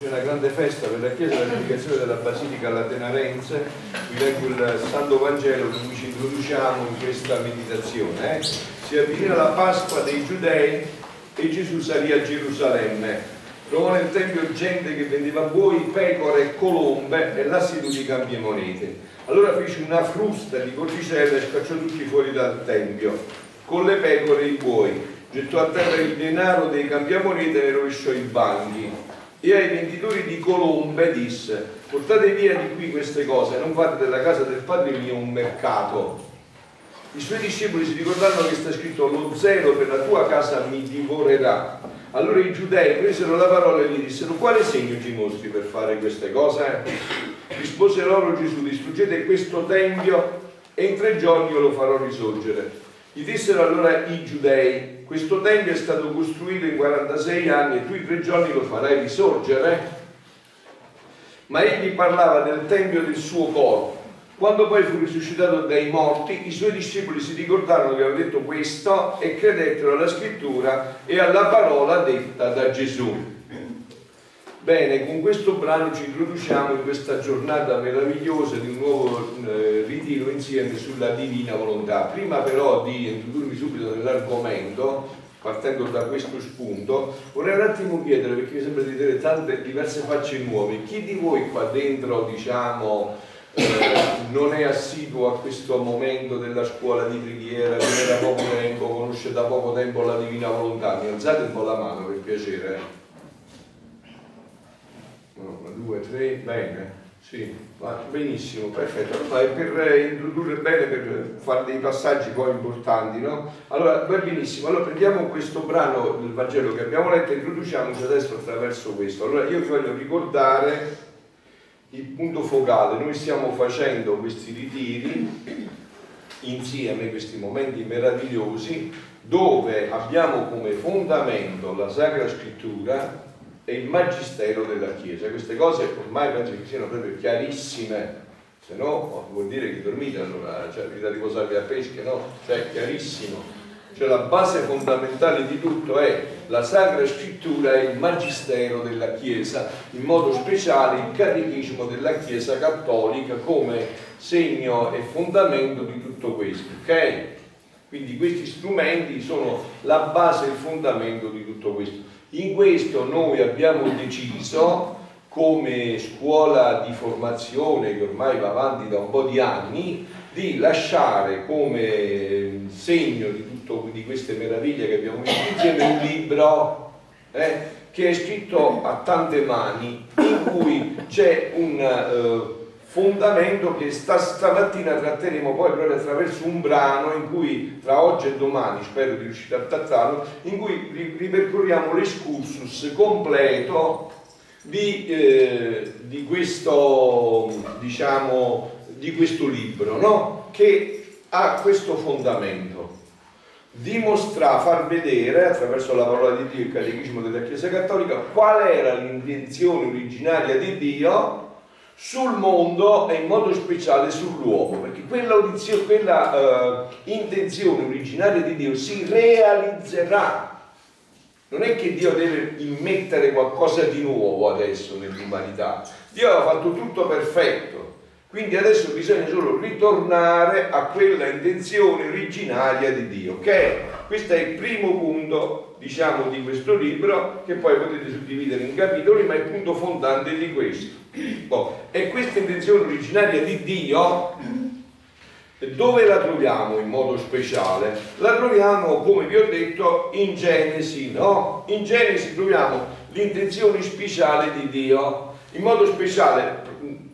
C'è una grande festa per la Chiesa dell'applicazione della Basilica Latenarense, vi leggo il Santo Vangelo che ci introduciamo in questa meditazione. Eh? Si avvicina la Pasqua dei Giudei e Gesù salì a Gerusalemme. Trovò nel Tempio gente che vendeva buoi, pecore e colombe e là seduti cambi e monete. Allora fece una frusta di corticella e scacciò tutti fuori dal Tempio, con le pecore e i buoi. Gettò a terra il denaro dei cambiamonete e rovesciò i banchi e ai venditori di colombe disse portate via di qui queste cose non fate della casa del padre mio un mercato. I suoi discepoli si ricordarono che sta scritto lo zelo per la tua casa mi divorerà. Allora i giudei presero la parola e gli dissero quale segno ci mostri per fare queste cose? Rispose loro Gesù distruggete questo tempio e in tre giorni io lo farò risorgere. Gli dissero allora i giudei questo tempio è stato costruito in 46 anni e tu in tre giorni lo farai risorgere? Ma egli parlava del tempio del suo corpo. Quando poi fu risuscitato dai morti, i suoi discepoli si ricordarono che aveva detto questo e credettero alla scrittura e alla parola detta da Gesù. Bene, con questo brano ci introduciamo in questa giornata meravigliosa di un nuovo eh, ritiro insieme sulla divina volontà. Prima però di introdurmi subito nell'argomento, partendo da questo spunto, vorrei un attimo chiedere, perché mi sembra di vedere tante diverse facce nuove, chi di voi qua dentro, diciamo, eh, non è assiduo a questo momento della scuola di preghiera, viene da poco tempo, conosce da poco tempo la divina volontà? Mi alzate un po' la mano per piacere due, tre, bene, sì, benissimo, perfetto. Per introdurre bene, per fare dei passaggi poi importanti, no? Allora, va benissimo. Allora prendiamo questo brano del Vangelo che abbiamo letto e introduciamoci adesso attraverso questo. Allora io vi voglio ricordare il punto focale. Noi stiamo facendo questi ritiri insieme, questi momenti meravigliosi, dove abbiamo come fondamento la Sacra Scrittura e il magistero della Chiesa. Queste cose ormai penso che siano proprio chiarissime, se no oh, vuol dire che dormite allora, cioè vi da riposarvi a pesca, no? Cioè chiarissimo. Cioè la base fondamentale di tutto è la Sacra Scrittura e il Magistero della Chiesa, in modo speciale il Catechismo della Chiesa Cattolica come segno e fondamento di tutto questo, ok? Quindi questi strumenti sono la base e il fondamento di tutto questo. In questo noi abbiamo deciso come scuola di formazione che ormai va avanti da un po' di anni di lasciare come segno di tutte di queste meraviglie che abbiamo visto insieme un libro eh, che è scritto a tante mani in cui c'è un eh, fondamento che sta, stamattina tratteremo poi proprio attraverso un brano in cui tra oggi e domani, spero di riuscire a trattarlo, in cui ripercorriamo l'escursus completo di, eh, di, questo, diciamo, di questo libro, no? che ha questo fondamento. Dimostra, far vedere attraverso la parola di Dio e il catechismo della Chiesa Cattolica qual era l'intenzione originaria di Dio sul mondo e in modo speciale sull'uomo, perché quella, quella uh, intenzione originaria di Dio si realizzerà. Non è che Dio deve immettere qualcosa di nuovo adesso nell'umanità. Dio ha fatto tutto perfetto, quindi adesso bisogna solo ritornare a quella intenzione originaria di Dio, ok? Questo è il primo punto, diciamo, di questo libro, che poi potete suddividere in capitoli, ma è il punto fondante di questo. Oh, e questa intenzione originaria di Dio, dove la troviamo in modo speciale? La troviamo, come vi ho detto, in Genesi, no? In Genesi troviamo l'intenzione speciale di Dio, in modo speciale,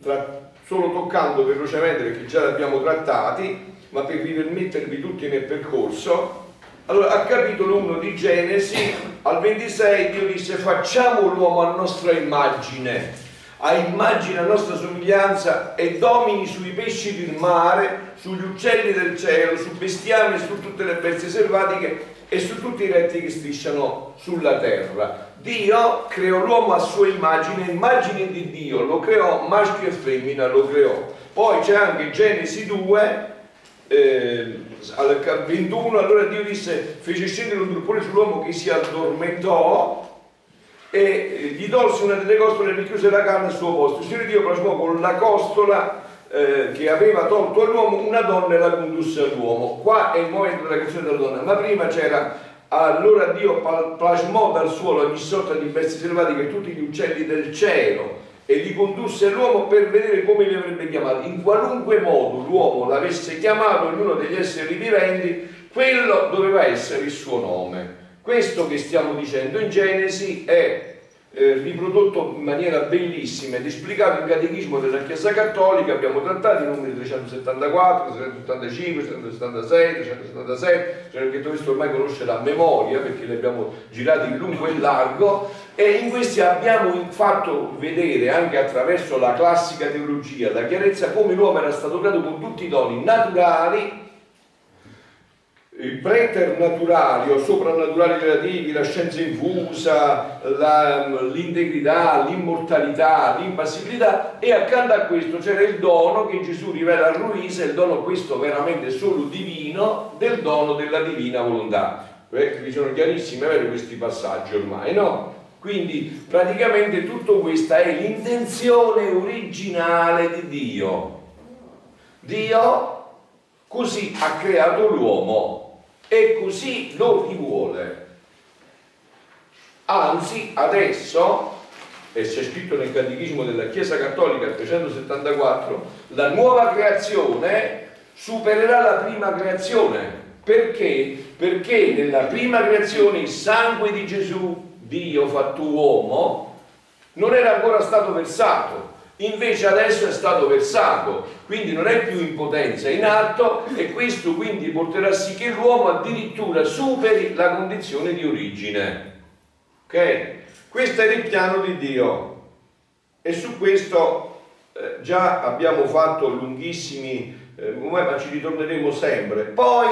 tra, solo toccando velocemente perché già l'abbiamo trattati, ma per rimettervi tutti nel percorso, allora, a capitolo 1 di Genesi, al 26, Dio disse facciamo l'uomo a nostra immagine a immagine a nostra somiglianza e domini sui pesci del mare, sugli uccelli del cielo, su bestiame, su tutte le bestie selvatiche e su tutti i rettili che strisciano sulla terra. Dio creò l'uomo a sua immagine, immagine di Dio, lo creò maschio e femmina, lo creò. Poi c'è anche Genesi 2, eh, al 21, allora Dio disse, fece scendere un truppone sull'uomo che si addormentò e gli tolse una delle costole e richiuse la carne al suo posto. Il Signore Dio plasmò con la costola eh, che aveva tolto all'uomo una donna e la condusse all'uomo. Qua è il momento della creazione della donna, ma prima c'era allora Dio plasmò dal suolo ogni sorta di bestie selvatiche e tutti gli uccelli del cielo e li condusse all'uomo per vedere come li avrebbe chiamati. In qualunque modo l'uomo l'avesse chiamato, ognuno degli esseri viventi, quello doveva essere il suo nome. Questo che stiamo dicendo in Genesi è eh, riprodotto in maniera bellissima ed esplicato in catechismo della Chiesa Cattolica, abbiamo trattato i numeri 374, 375, 376, 377, cioè che questo ormai conosce la memoria perché li abbiamo girati in lungo e in largo. E in questi abbiamo fatto vedere anche attraverso la classica teologia la chiarezza come l'uomo era stato creato con tutti i doni naturali i preternaturali o soprannaturali relativi, la scienza infusa, l'integrità, l'immortalità, l'impassibilità e accanto a questo c'era il dono che Gesù rivela a Luisa, il dono questo veramente solo divino, del dono della divina volontà. Vi sono chiarissimi, vero questi passaggi ormai, no? Quindi praticamente tutto questa è l'intenzione originale di Dio. Dio così ha creato l'uomo e così lo rivuole. Anzi, adesso, e c'è scritto nel Catechismo della Chiesa Cattolica 374, la nuova creazione supererà la prima creazione. Perché? Perché nella prima creazione il sangue di Gesù, Dio fatto uomo, non era ancora stato versato invece adesso è stato versato, quindi non è più in potenza, è in atto e questo quindi porterà sì che l'uomo addirittura superi la condizione di origine. Ok? Questo era il piano di Dio e su questo eh, già abbiamo fatto lunghissimi, eh, ma ci ritorneremo sempre. Poi,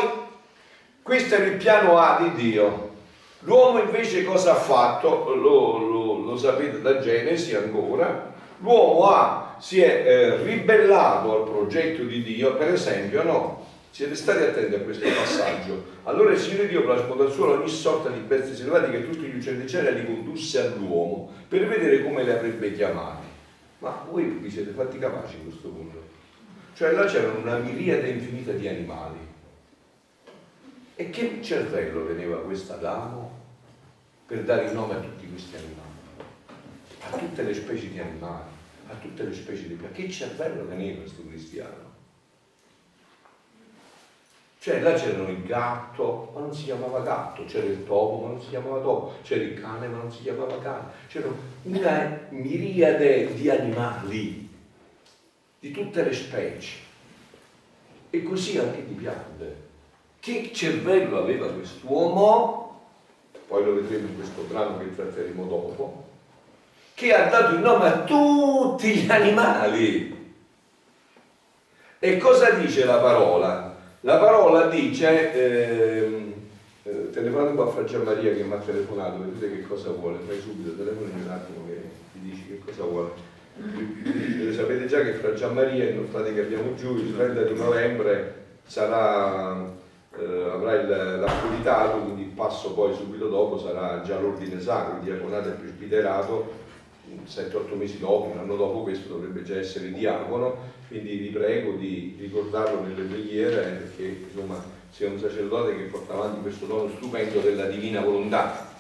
questo era il piano A di Dio. L'uomo invece cosa ha fatto? Lo, lo, lo sapete da Genesi ancora, l'uomo ha, si è eh, ribellato al progetto di Dio, per esempio, no? Siete stati attenti a questo passaggio. Allora il Signore Dio plasmò dal suolo ogni sorta di bestie selvatiche e tutti gli uccelli del cielo li condusse all'uomo per vedere come li avrebbe chiamati. Ma voi vi siete fatti capaci a questo punto? Cioè là c'era una miriade infinita di animali. E che cervello teneva questa Adamo per dare il nome a tutti questi animali? A tutte le specie di animali a tutte le specie di piante. Che cervello teneva questo cristiano? Cioè là c'era il gatto, ma non si chiamava gatto, c'era il topo, ma non si chiamava topo, c'era il cane, ma non si chiamava cane, c'era una miriade di animali, di tutte le specie, e così anche di piante. Che cervello aveva quest'uomo? Poi lo vedremo in questo brano che tratteremo dopo che ha dato il nome a tutti gli animali. E cosa dice la parola? La parola dice, eh, eh, telefonate un a Fra Gianmaria che mi ha telefonato, vedete che cosa vuole, fai subito, telefonami un attimo che ti dici che cosa vuole. Sapete già che Fra Gianmaria, in notate che abbiamo giù, il 30 di novembre sarà, eh, avrà l'accreditato, quindi il passo poi subito dopo sarà già l'ordine sacro, il diaconato e il presbiterato 7-8 mesi dopo, un anno dopo questo dovrebbe già essere diacono, quindi vi prego di ricordarlo nelle preghiere perché insomma sia un sacerdote che porta avanti questo dono stupendo della divina volontà.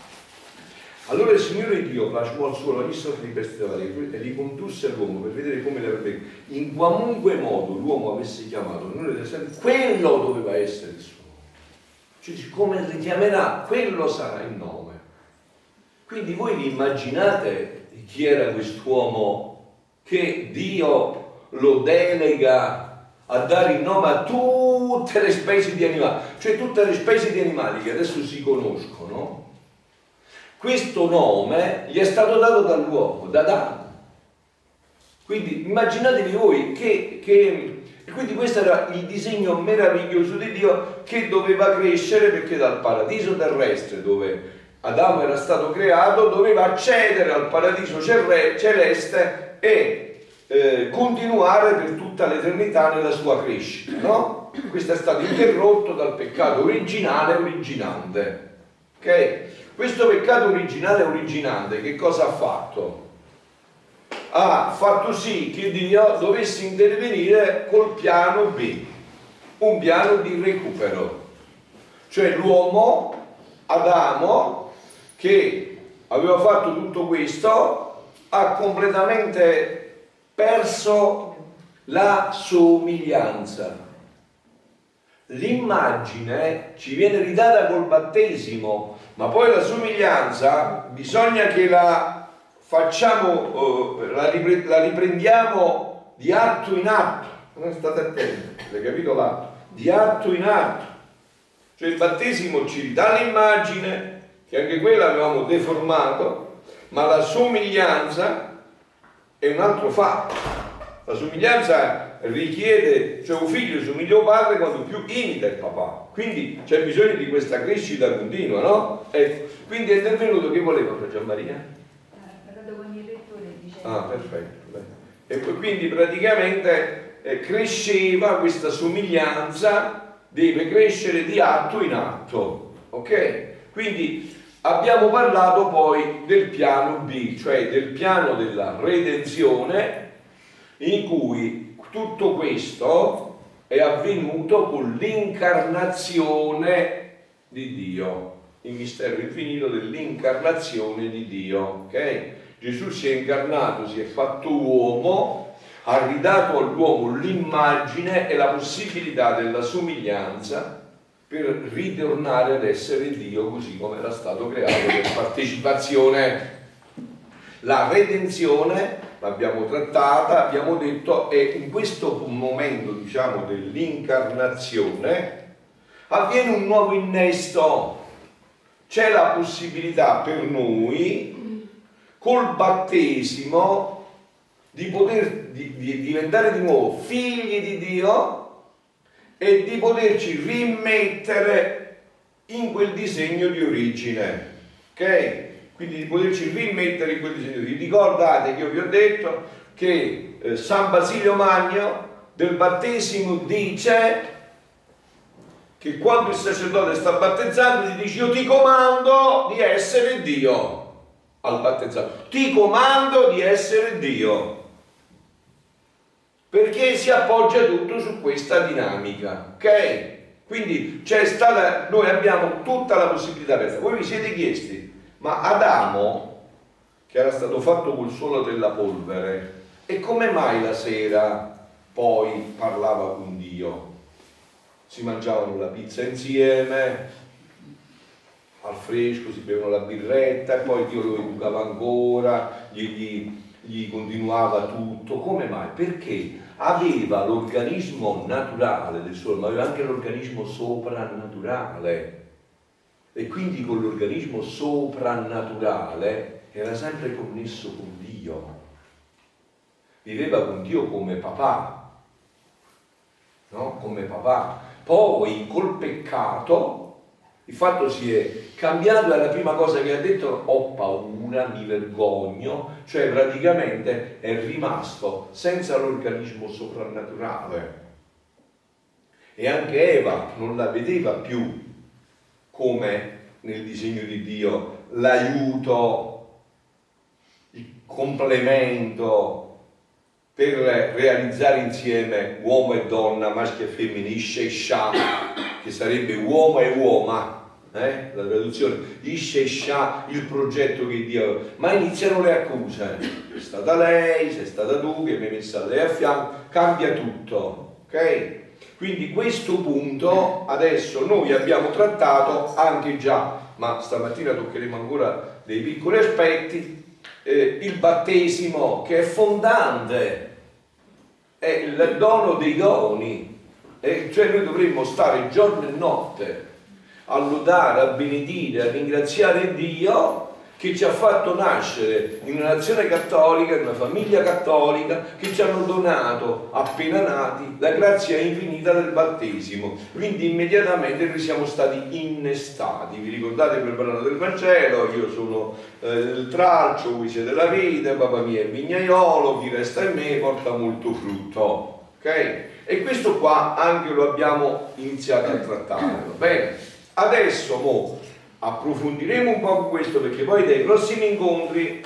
Allora il Signore Dio plasmò al suolo ogni sorta di bestie e li condusse all'uomo per vedere come le avrebbe. In qualunque modo l'uomo avesse chiamato quello doveva essere il suo. Cioè, come li chiamerà, quello sarà il nome. Quindi voi vi immaginate chi era quest'uomo che Dio lo delega a dare il nome a tutte le specie di animali, cioè tutte le specie di animali che adesso si conoscono, questo nome gli è stato dato dall'uomo, da Adamo. Quindi immaginatevi voi che, che quindi questo era il disegno meraviglioso di Dio che doveva crescere perché dal paradiso terrestre dove Adamo era stato creato, doveva accedere al paradiso celeste e eh, continuare per tutta l'eternità nella sua crescita. No? Questo è stato interrotto dal peccato originale originante. Okay? Questo peccato originale originante che cosa ha fatto? Ha fatto sì che Dio dovesse intervenire col piano B, un piano di recupero. Cioè l'uomo, Adamo, che aveva fatto tutto questo, ha completamente perso la somiglianza. L'immagine ci viene ridata col battesimo, ma poi la somiglianza bisogna che la facciamo, eh, la, ripre- la, riprendiamo di atto in atto. Non state attenti, avete capito l'atto? Di atto in atto. Cioè il battesimo ci dà l'immagine, che anche quella avevamo deformato, ma la somiglianza è un altro fatto. La somiglianza richiede, cioè un figlio somiglia al padre quando più imita il papà. Quindi c'è bisogno di questa crescita continua, no? Ecco. Quindi è intervenuto che voleva Fra Gianmaria? parlato con il rettore dicendo... Ah, perfetto. E poi quindi praticamente eh, cresceva questa somiglianza, deve crescere di atto in atto. Ok? Quindi abbiamo parlato poi del piano B, cioè del piano della redenzione in cui tutto questo è avvenuto con l'incarnazione di Dio, il mistero infinito dell'incarnazione di Dio. Okay? Gesù si è incarnato, si è fatto uomo, ha ridato all'uomo l'immagine e la possibilità della somiglianza per ritornare ad essere Dio così come era stato creato per partecipazione. La redenzione l'abbiamo trattata, abbiamo detto, e in questo momento diciamo dell'incarnazione avviene un nuovo innesto. C'è la possibilità per noi, col battesimo, di poter di, di diventare di nuovo figli di Dio e di poterci rimettere in quel disegno di origine. Ok? quindi di poterci rimettere in quel disegno. Vi ricordate che io vi ho detto che eh, San Basilio Magno del battesimo dice che quando il sacerdote sta battezzando gli dice io ti comando di essere Dio al battezzato, ti comando di essere Dio perché si appoggia tutto su questa dinamica, ok? Quindi c'è stata, noi abbiamo tutta la possibilità per voi vi siete chiesti ma Adamo, che era stato fatto col suolo della polvere, e come mai la sera poi parlava con Dio? Si mangiavano la pizza insieme, al fresco, si bevevano la birretta poi Dio lo educava ancora, gli, gli, gli continuava tutto. Come mai? Perché aveva l'organismo naturale del sole, ma aveva anche l'organismo soprannaturale e quindi con l'organismo soprannaturale era sempre connesso con Dio. Viveva con Dio come papà, no? Come papà. Poi col peccato il fatto si è cambiato e la prima cosa che ha detto ho paura, mi vergogno, cioè praticamente è rimasto senza l'organismo soprannaturale. E anche Eva non la vedeva più come nel disegno di Dio l'aiuto, il complemento per realizzare insieme uomo e donna, maschio e femmina, Isce e Shah, che sarebbe uomo e uoma, eh? la traduzione, Isce e Shah, il progetto che Dio... Ma iniziano le accuse, è stata lei, sei stata tu che mi hai messa lei a fianco, cambia tutto, ok? Quindi questo punto adesso noi abbiamo trattato anche già, ma stamattina toccheremo ancora dei piccoli aspetti, eh, il battesimo che è fondante, è il dono dei doni, eh, cioè noi dovremmo stare giorno e notte a lodare, a benedire, a ringraziare Dio che ci ha fatto nascere in una nazione cattolica, in una famiglia cattolica, che ci hanno donato appena nati la grazia infinita del battesimo. Quindi immediatamente noi siamo stati innestati. Vi ricordate quel brano del Vangelo? Io sono eh, il tralcio, voi siete la vita, papà mio è il vignaiolo, chi resta in me porta molto frutto. Ok? E questo qua anche lo abbiamo iniziato a trattare, bene? Adesso, mo, approfondiremo un po' questo perché poi dai prossimi incontri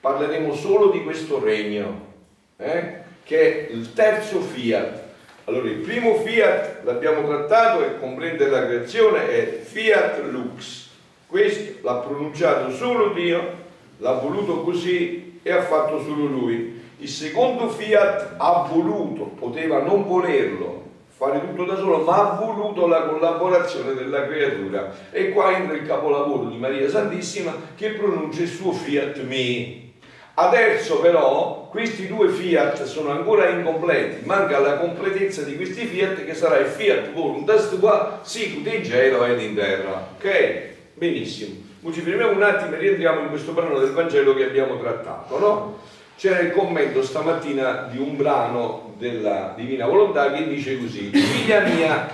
parleremo solo di questo regno, eh? che è il terzo fiat. Allora il primo fiat l'abbiamo trattato e comprende la creazione è fiat lux. Questo l'ha pronunciato solo Dio, l'ha voluto così e ha fatto solo lui. Il secondo fiat ha voluto, poteva non volerlo, fare tutto da solo, ma ha voluto la collaborazione della creatura. E qua entra il capolavoro di Maria Santissima che pronuncia il suo fiat me. Adesso però questi due fiat sono ancora incompleti, manca la completezza di questi fiat che sarà il fiat voluntas tua sicut in cielo ed in terra. Ok? Benissimo. Ci fermiamo un attimo e rientriamo in questo brano del Vangelo che abbiamo trattato, no? C'era il commento stamattina di un brano della Divina Volontà che dice così, figlia mia,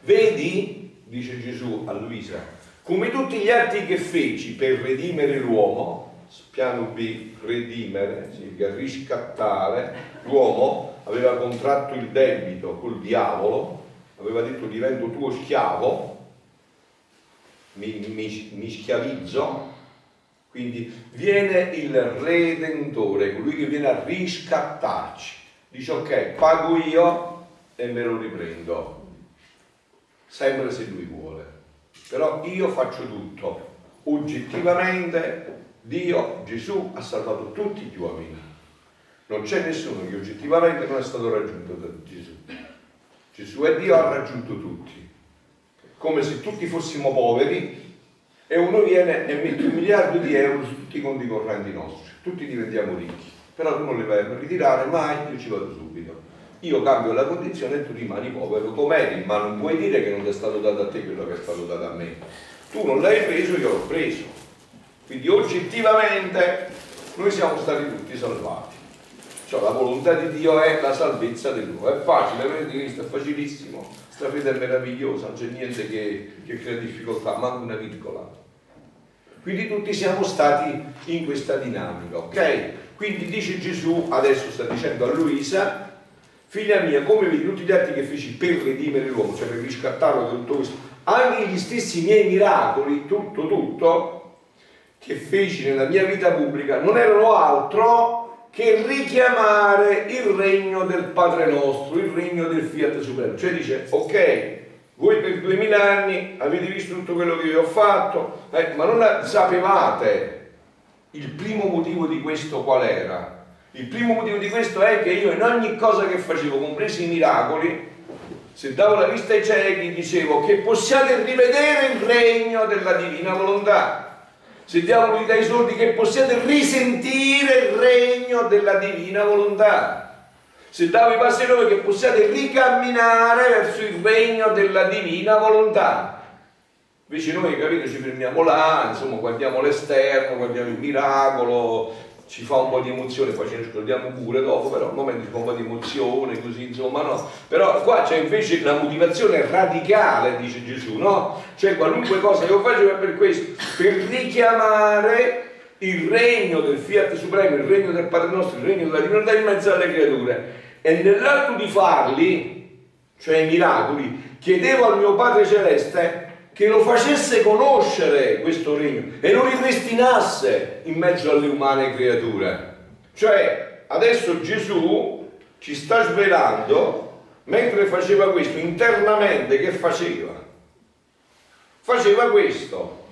vedi, dice Gesù a Luisa, come tutti gli atti che feci per redimere l'uomo, piano B, redimere, significa riscattare, l'uomo aveva contratto il debito col diavolo, aveva detto divento tuo schiavo, mi, mi, mi schiavizzo, quindi viene il Redentore, colui che viene a riscattarci. Dice ok, pago io e me lo riprendo, sempre se lui vuole. Però io faccio tutto. Oggettivamente Dio, Gesù, ha salvato tutti gli uomini. Non c'è nessuno che oggettivamente non è stato raggiunto da Gesù. Gesù è Dio, ha raggiunto tutti. Come se tutti fossimo poveri e uno viene e mette un miliardo di euro su tutti i conti correnti nostri, tutti diventiamo ricchi, però tu non li vai a ritirare mai, io ci vado subito. Io cambio la condizione e tu rimani povero come ma non puoi dire che non ti è stato dato a te quello che è stato dato a me. Tu non l'hai preso, io l'ho preso. Quindi oggettivamente noi siamo stati tutti salvati. Cioè la volontà di Dio è la salvezza dell'uomo. È facile, vedete Cristo, è facilissimo. Questa fede è meravigliosa, non c'è niente che, che crea difficoltà, manca una virgola. Quindi tutti siamo stati in questa dinamica, ok? Quindi dice Gesù, adesso sta dicendo a Luisa, figlia mia, come vedi tutti gli atti che feci per redimere l'uomo, cioè per riscattarlo da tutto questo, anche gli stessi miei miracoli, tutto, tutto, che feci nella mia vita pubblica, non erano altro che richiamare il regno del Padre nostro, il regno del Fiat Supremo. Cioè dice, ok, voi per duemila anni avete visto tutto quello che vi ho fatto, eh, ma non sapevate il primo motivo di questo qual era? Il primo motivo di questo è che io in ogni cosa che facevo, compresi i miracoli, se davo la vista ai ciechi, dicevo che possiate rivedere il regno della divina volontà. Se diamo vita ai sordi, che possiate risentire il regno della divina volontà se davo i passi nuovi che possiate ricamminare verso il regno della divina volontà. Invece noi, capito, ci fermiamo là, insomma, guardiamo l'esterno, guardiamo il miracolo, ci fa un po' di emozione, poi ce ne scordiamo pure dopo, però al momento ci fa un po' di emozione, così, insomma, no. Però qua c'è invece una motivazione radicale, dice Gesù, no? Cioè qualunque cosa che io facevo è per questo, per richiamare il regno del Fiat Supremo, il regno del Padre nostro, il regno della divinità in mezzo alle creature. E nell'atto di farli, cioè i miracoli, chiedevo al mio Padre Celeste che lo facesse conoscere questo regno e lo ripristinnasse in mezzo alle umane creature. Cioè, adesso Gesù ci sta svelando, mentre faceva questo, internamente che faceva? Faceva questo,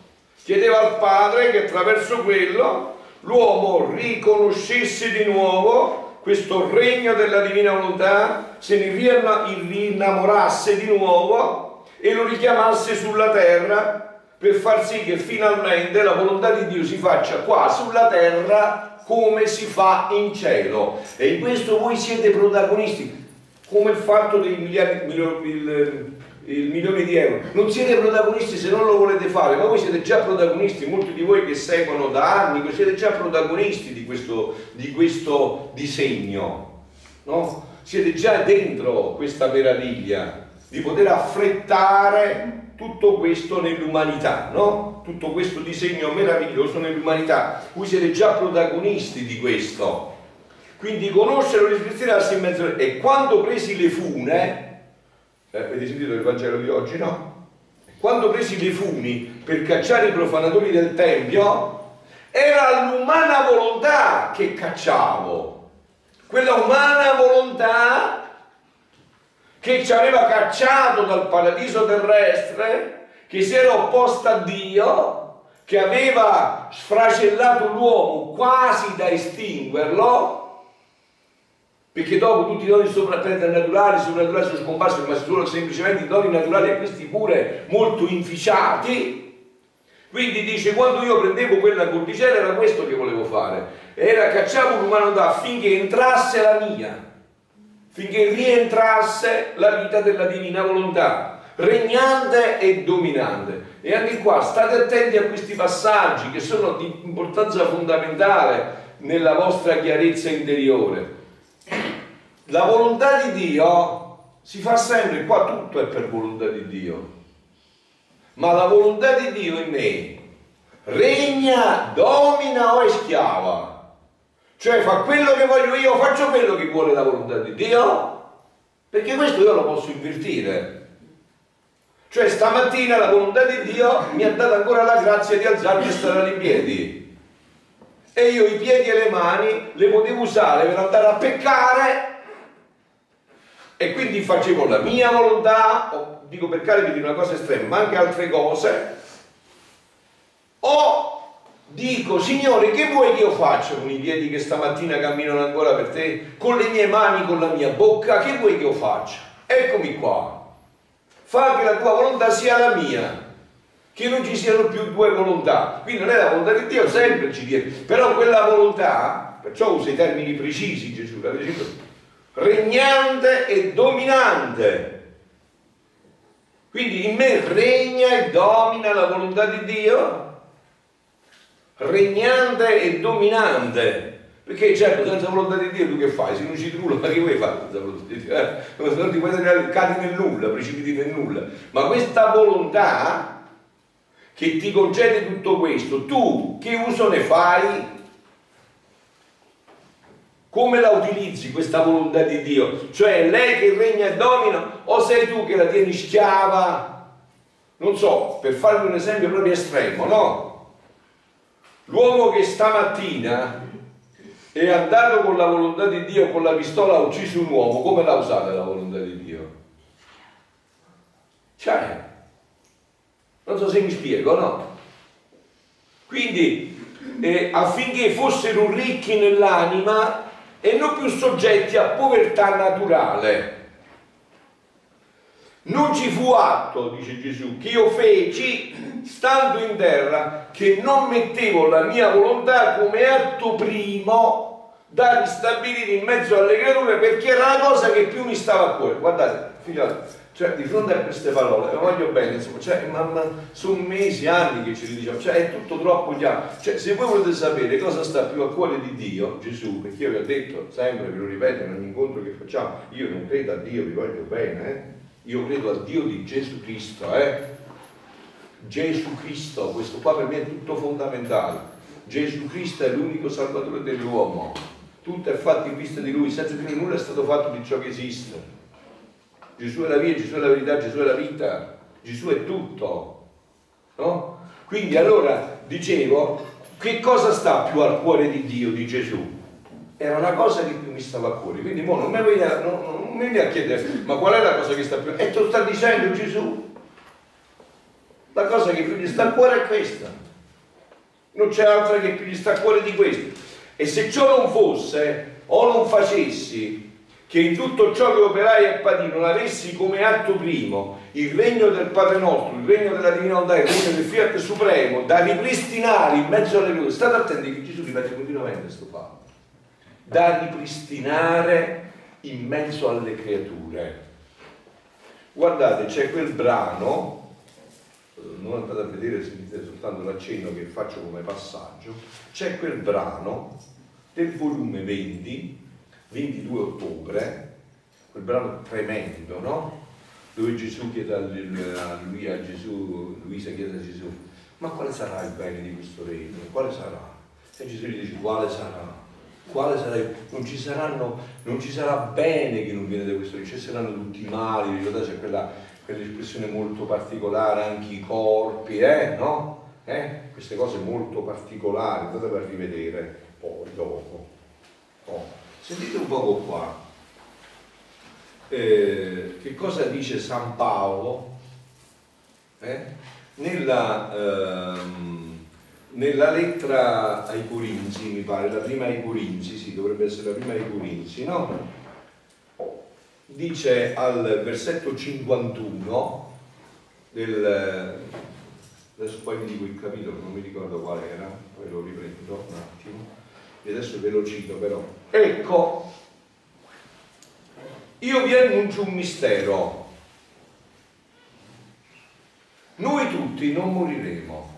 chiedeva al Padre che attraverso quello l'uomo riconoscesse di nuovo questo regno della divina volontà, se ne rinnamorasse di nuovo e lo richiamasse sulla terra per far sì che finalmente la volontà di Dio si faccia qua sulla terra come si fa in cielo. E in questo voi siete protagonisti, come il fatto dei miliardi, il, il milione di euro. Non siete protagonisti se non lo volete fare, ma voi siete già protagonisti, molti di voi che seguono da anni, siete già protagonisti di questo, di questo disegno, no? Siete già dentro questa meraviglia di poter affrettare tutto questo nell'umanità, no? Tutto questo disegno meraviglioso nell'umanità. Voi siete già protagonisti di questo. Quindi conoscere e ripristinarsi in mezzo. E quando presi le fune, eh, avete sentito il Vangelo di oggi, no? quando presi le funi per cacciare i profanatori del Tempio, era l'umana volontà che cacciavo. Quella umana volontà che ci aveva cacciato dal paradiso terrestre, che si era opposta a Dio, che aveva sfracellato l'uomo quasi da estinguerlo, perché dopo tutti i doni naturali, soprannaturali sono scomparsi, ma sono semplicemente i doni naturali e questi pure molto inficiati. Quindi dice, quando io prendevo quella cordicella era questo che volevo fare, era cacciavo l'umanità affinché entrasse la mia, finché rientrasse la vita della divina volontà, regnante e dominante. E anche qua state attenti a questi passaggi che sono di importanza fondamentale nella vostra chiarezza interiore. La volontà di Dio si fa sempre, qua tutto è per volontà di Dio, ma la volontà di Dio in me regna, domina o è schiava? Cioè fa quello che voglio io, faccio quello che vuole la volontà di Dio? Perché questo io lo posso invertire. Cioè stamattina la volontà di Dio mi ha dato ancora la grazia di alzarmi e stare in piedi. E io i piedi e le mani le potevo usare per andare a peccare e quindi facevo la mia volontà, o dico peccare di una cosa estrema, ma anche altre cose, o dico, Signore, che vuoi che io faccia con i piedi che stamattina camminano ancora per te, con le mie mani, con la mia bocca, che vuoi che io faccia? Eccomi qua. Fa che la tua volontà sia la mia, che non ci siano più due volontà. Quindi non è la volontà di Dio, sempre ci viene. Però quella volontà, perciò usa i termini precisi Gesù, regnante e dominante. Quindi in me regna e domina la volontà di Dio regnante e dominante. Perché certo, senza volontà di Dio tu che fai? Se non ci nulla, ma che vuoi fare senza volontà di Dio? Eh? Se non ti puoi cadi nel nulla, precipiti nel nulla. Ma questa volontà che ti concede tutto questo, tu che uso ne fai? Come la utilizzi questa volontà di Dio? Cioè lei che regna e domina o sei tu che la tieni schiava? Non so, per farvi un esempio proprio estremo, no? L'uomo che stamattina è andato con la volontà di Dio, con la pistola ha ucciso un uomo, come l'ha usata la volontà di Dio? Cioè, non so se mi spiego, no? Quindi, eh, affinché fossero ricchi nell'anima e non più soggetti a povertà naturale. Non ci fu atto, dice Gesù, che io feci, stando in terra, che non mettevo la mia volontà come atto primo da ristabilire in mezzo alle creature perché era la cosa che più mi stava a cuore. Guardate, figlioli, cioè di fronte a queste parole, lo voglio bene, insomma, cioè, ma, ma sono mesi, anni che ce li diciamo, cioè è tutto troppo chiaro. Cioè, se voi volete sapere cosa sta più a cuore di Dio, Gesù, perché io vi ho detto sempre, ve lo ripeto in ogni incontro che facciamo, io non credo a Dio, vi voglio bene, eh? Io credo al Dio di Gesù Cristo, eh? Gesù Cristo, questo qua per me è tutto fondamentale. Gesù Cristo è l'unico salvatore dell'uomo. Tutto è fatto in vista di Lui, senza Lui nulla è stato fatto di ciò che esiste. Gesù è la via, Gesù è la verità, Gesù è la vita, Gesù è tutto. No? Quindi allora dicevo, che cosa sta più al cuore di Dio, di Gesù? Era una cosa che più mi stava a cuore. Quindi non mi viene, a chiedere, ma qual è la cosa che sta più? E te lo sta dicendo Gesù. La cosa che più gli sta a cuore è questa. Non c'è altra che più gli sta a cuore di questo. E se ciò non fosse, o non facessi, che in tutto ciò che operai a patire non avessi come atto primo il regno del Padre nostro, il regno della Divina Volontà, il regno del Fiat Supremo, da ripristinare in mezzo alle cose. State attenti che Gesù ripete continuamente questo fatto. Da ripristinare in mezzo alle creature. Guardate, c'è quel brano, non andate a vedere, sentite soltanto l'accenno che faccio come passaggio, c'è quel brano del volume 20, 22 ottobre, quel brano tremendo, no? Dove Gesù chiede a lui, a Gesù, Luisa chiede a Gesù, ma quale sarà il bene di questo regno? Quale sarà? E Gesù gli dice, quale sarà? quale sarà, non ci, saranno, non ci sarà bene che non viene da questo, ci saranno tutti i mali, ricordate c'è quella, quell'espressione molto particolare, anche i corpi, eh, no? Eh? Queste cose molto particolari, andatele a rivedere poi dopo. Oh. Sentite un poco qua. Eh, che cosa dice San Paolo eh? nella, ehm, nella, lettera ai Corinzi, mi pare, la prima ai Corinzi, sì, dovrebbe essere la prima ai Corinzi, no? Dice al versetto 51 del, adesso poi vi dico il capitolo, non mi ricordo qual era, poi lo riprendo un attimo, e adesso ve lo cito però. Ecco, io vi annuncio un mistero. Noi tutti non moriremo.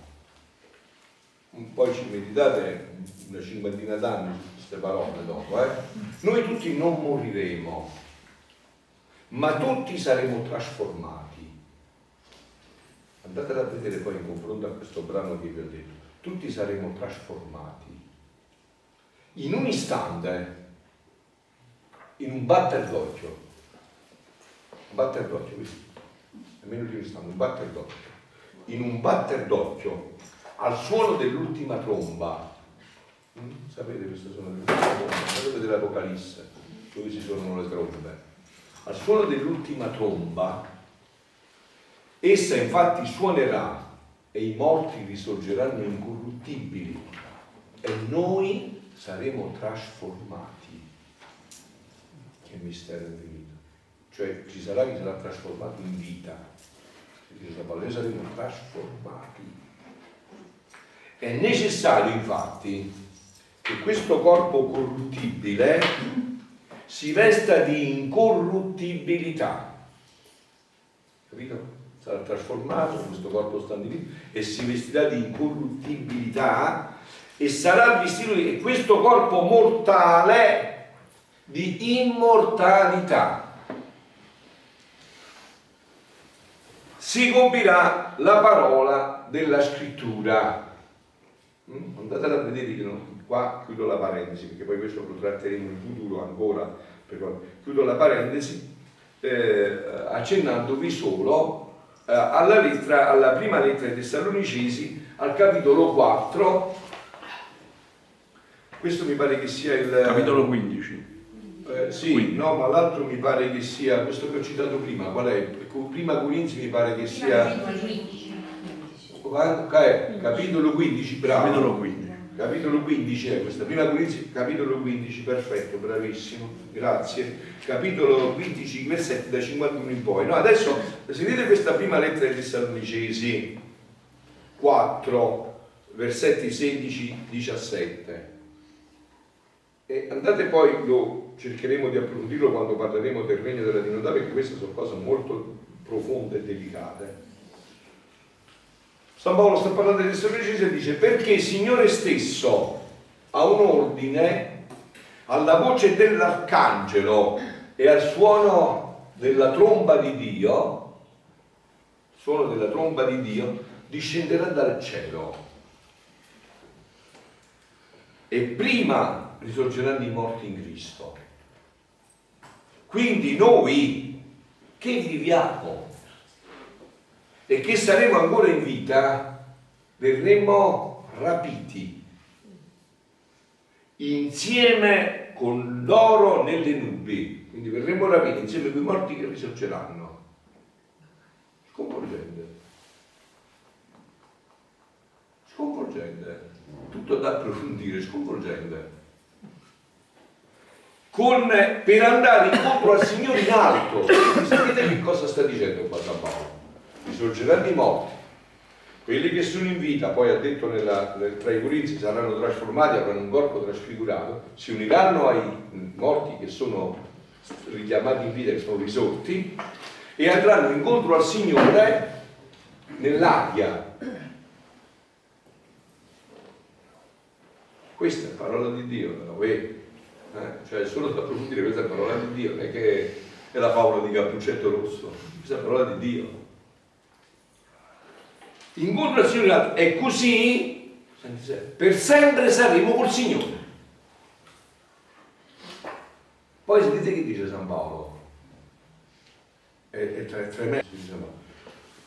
Poi ci meditate una cinquantina d'anni queste parole dopo, eh? Noi tutti non moriremo, ma tutti saremo trasformati. Andatela a vedere poi in confronto a questo brano che vi ho detto, tutti saremo trasformati. In un istante, in un batter d'occhio, un batter d'occhio, nemmeno di un istante, un batter d'occhio, in un batter d'occhio, al suono dell'ultima tromba, mm? sapete queste sono le ultime trombe, sapete dell'Apocalisse, dove ci sono le trombe, al suono dell'ultima tromba, Essa infatti suonerà e i morti risorgeranno incorruttibili e noi saremo trasformati. Che mistero infinito. Cioè ci sarà chi sarà trasformato in vita. Noi saremo trasformati. È necessario infatti che questo corpo corruttibile si vesta di incorruttibilità. Capito? sarà trasformato, questo corpo stabilito, e si vestirà di incorruttibilità e sarà vestito di questo corpo mortale di immortalità. Si compirà la parola della scrittura. Mm? Andate a vedere che non, qua chiudo la parentesi, perché poi questo lo tratteremo in futuro ancora. Chiudo la parentesi eh, accennandovi solo eh, alla, lettera, alla prima lettera dei Tessalonicesi, al capitolo 4, questo mi pare che sia il... Capitolo 15. Eh, sì, 15. no, ma l'altro mi pare che sia, questo che ho citato prima, qual è? Prima Corinzi mi pare che sia... Capitolo 15, bravo. Capitolo 15 capitolo 15 è questa, prima Corinzi, capitolo 15, perfetto, bravissimo, grazie, capitolo 15, versetti da 51 in poi. No, adesso sentite questa prima lettera dei Tessalonicesi 4, versetti 16-17. E andate poi, lo cercheremo di approfondirlo quando parleremo del regno della divinità, perché queste sono cose molto profonde e delicate. San Paolo sta parlando di Tessalonicesi e dice perché il Signore stesso ha un ordine alla voce dell'arcangelo e al suono della tromba di Dio, suono della tromba di Dio, discenderà dal cielo. E prima risorgeranno i morti in Cristo. Quindi noi che viviamo e che saremo ancora in vita, verremo rapiti insieme con loro nelle nubi. Quindi verremo rapiti insieme con i morti che risorgeranno. Sconvolgente. Sconvolgente. Tutto da approfondire, sconvolgente. Con, per andare incontro al Signore in alto. Sapete che cosa sta dicendo qua San Paolo? Risorgeranno i morti. Quelli che sono in vita, poi ha detto nella, nel, tra i Corinzi, saranno trasformati, avranno un corpo trasfigurato, si uniranno ai morti che sono richiamati in vita, che sono risorti, e andranno incontro al Signore nell'aria. Questa è parola di Dio, no? eh? cioè solo da approfondire questa è parola di Dio, non è che è la favola di Cappuccetto Rosso, questa è parola di Dio al Signore e così per sempre saremo col Signore. Poi sentite che dice San Paolo, è, è, tremendo,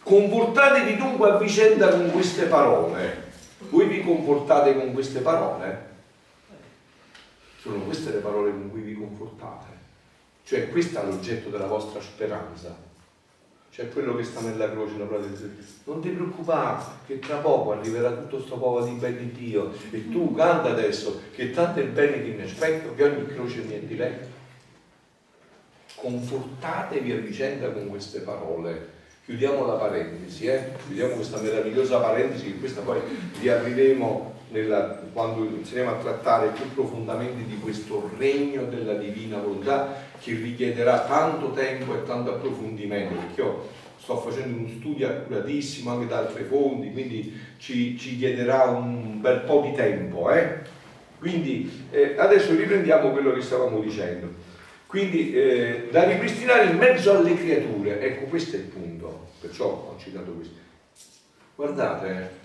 Comportatevi dunque a vicenda con queste parole. Voi vi comportate con queste parole? Sono queste le parole con cui vi comportate. Cioè questo è l'oggetto della vostra speranza. Cioè quello che sta nella croce, la non ti preoccupare che tra poco arriverà tutto questo popolo di bene di Dio e tu canta adesso che tanto è il bene che mi aspetto che ogni croce mi è diletto. Confortatevi a vicenda con queste parole chiudiamo la parentesi, eh? chiudiamo questa meravigliosa parentesi che questa poi riapriremo nella, quando inizieremo a trattare più profondamente di questo regno della divina volontà che richiederà tanto tempo e tanto approfondimento, perché io sto facendo uno studio accuratissimo anche da altre fonti, quindi ci, ci chiederà un bel po' di tempo. Eh? Quindi eh, adesso riprendiamo quello che stavamo dicendo. Quindi eh, da ripristinare in mezzo alle creature, ecco questo è il punto, perciò ho citato questo. Guardate, eh,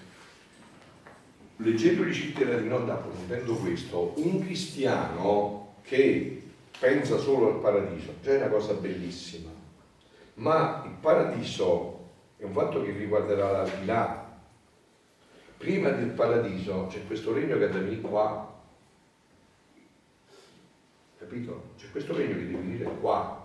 leggendo Cittadini di Nonda, approfondendo questo, un cristiano che pensa solo al paradiso, già è una cosa bellissima, ma il paradiso è un fatto che riguarderà l'aldilà. Prima del paradiso c'è questo regno che deve venire qua, capito? C'è questo regno che deve venire qua.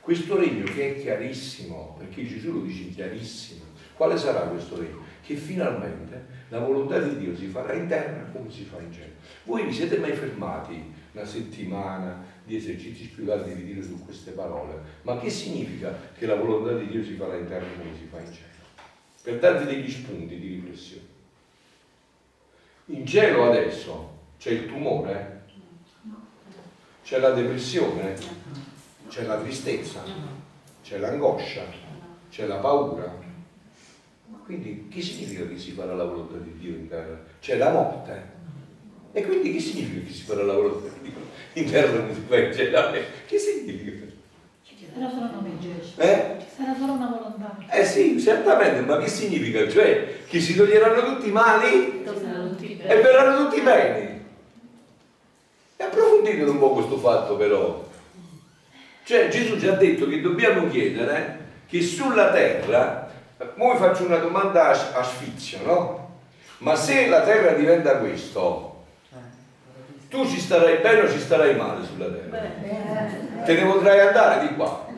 Questo regno che è chiarissimo, perché Gesù lo dice chiarissimo. Quale sarà questo regno? Che finalmente la volontà di Dio si farà in terra come si fa in cielo. Voi vi siete mai fermati una settimana di esercizi spirituali di dire su queste parole? Ma che significa che la volontà di Dio si farà in terra come si fa in cielo? Per darvi degli spunti di riflessione. In cielo adesso c'è il tumore, c'è la depressione, c'è la tristezza, c'è l'angoscia, c'è la paura. Quindi che significa che si farà la volontà di Dio in terra? C'è la morte. E quindi che significa che si farà la volontà di Dio in cielo? Che significa? Ci sarà solo una Gesù. Eh? Ci sarà solo una volontà. Eh sì, certamente, ma che significa? Cioè che si toglieranno tutti i mali e verranno tutti beni. E approfondite un po' questo fatto però. Cioè Gesù ci ha detto che dobbiamo chiedere che sulla terra, ora faccio una domanda a sfizio, no? Ma se la terra diventa questo, tu ci starai bene o ci starai male sulla terra? Te ne potrai andare di qua.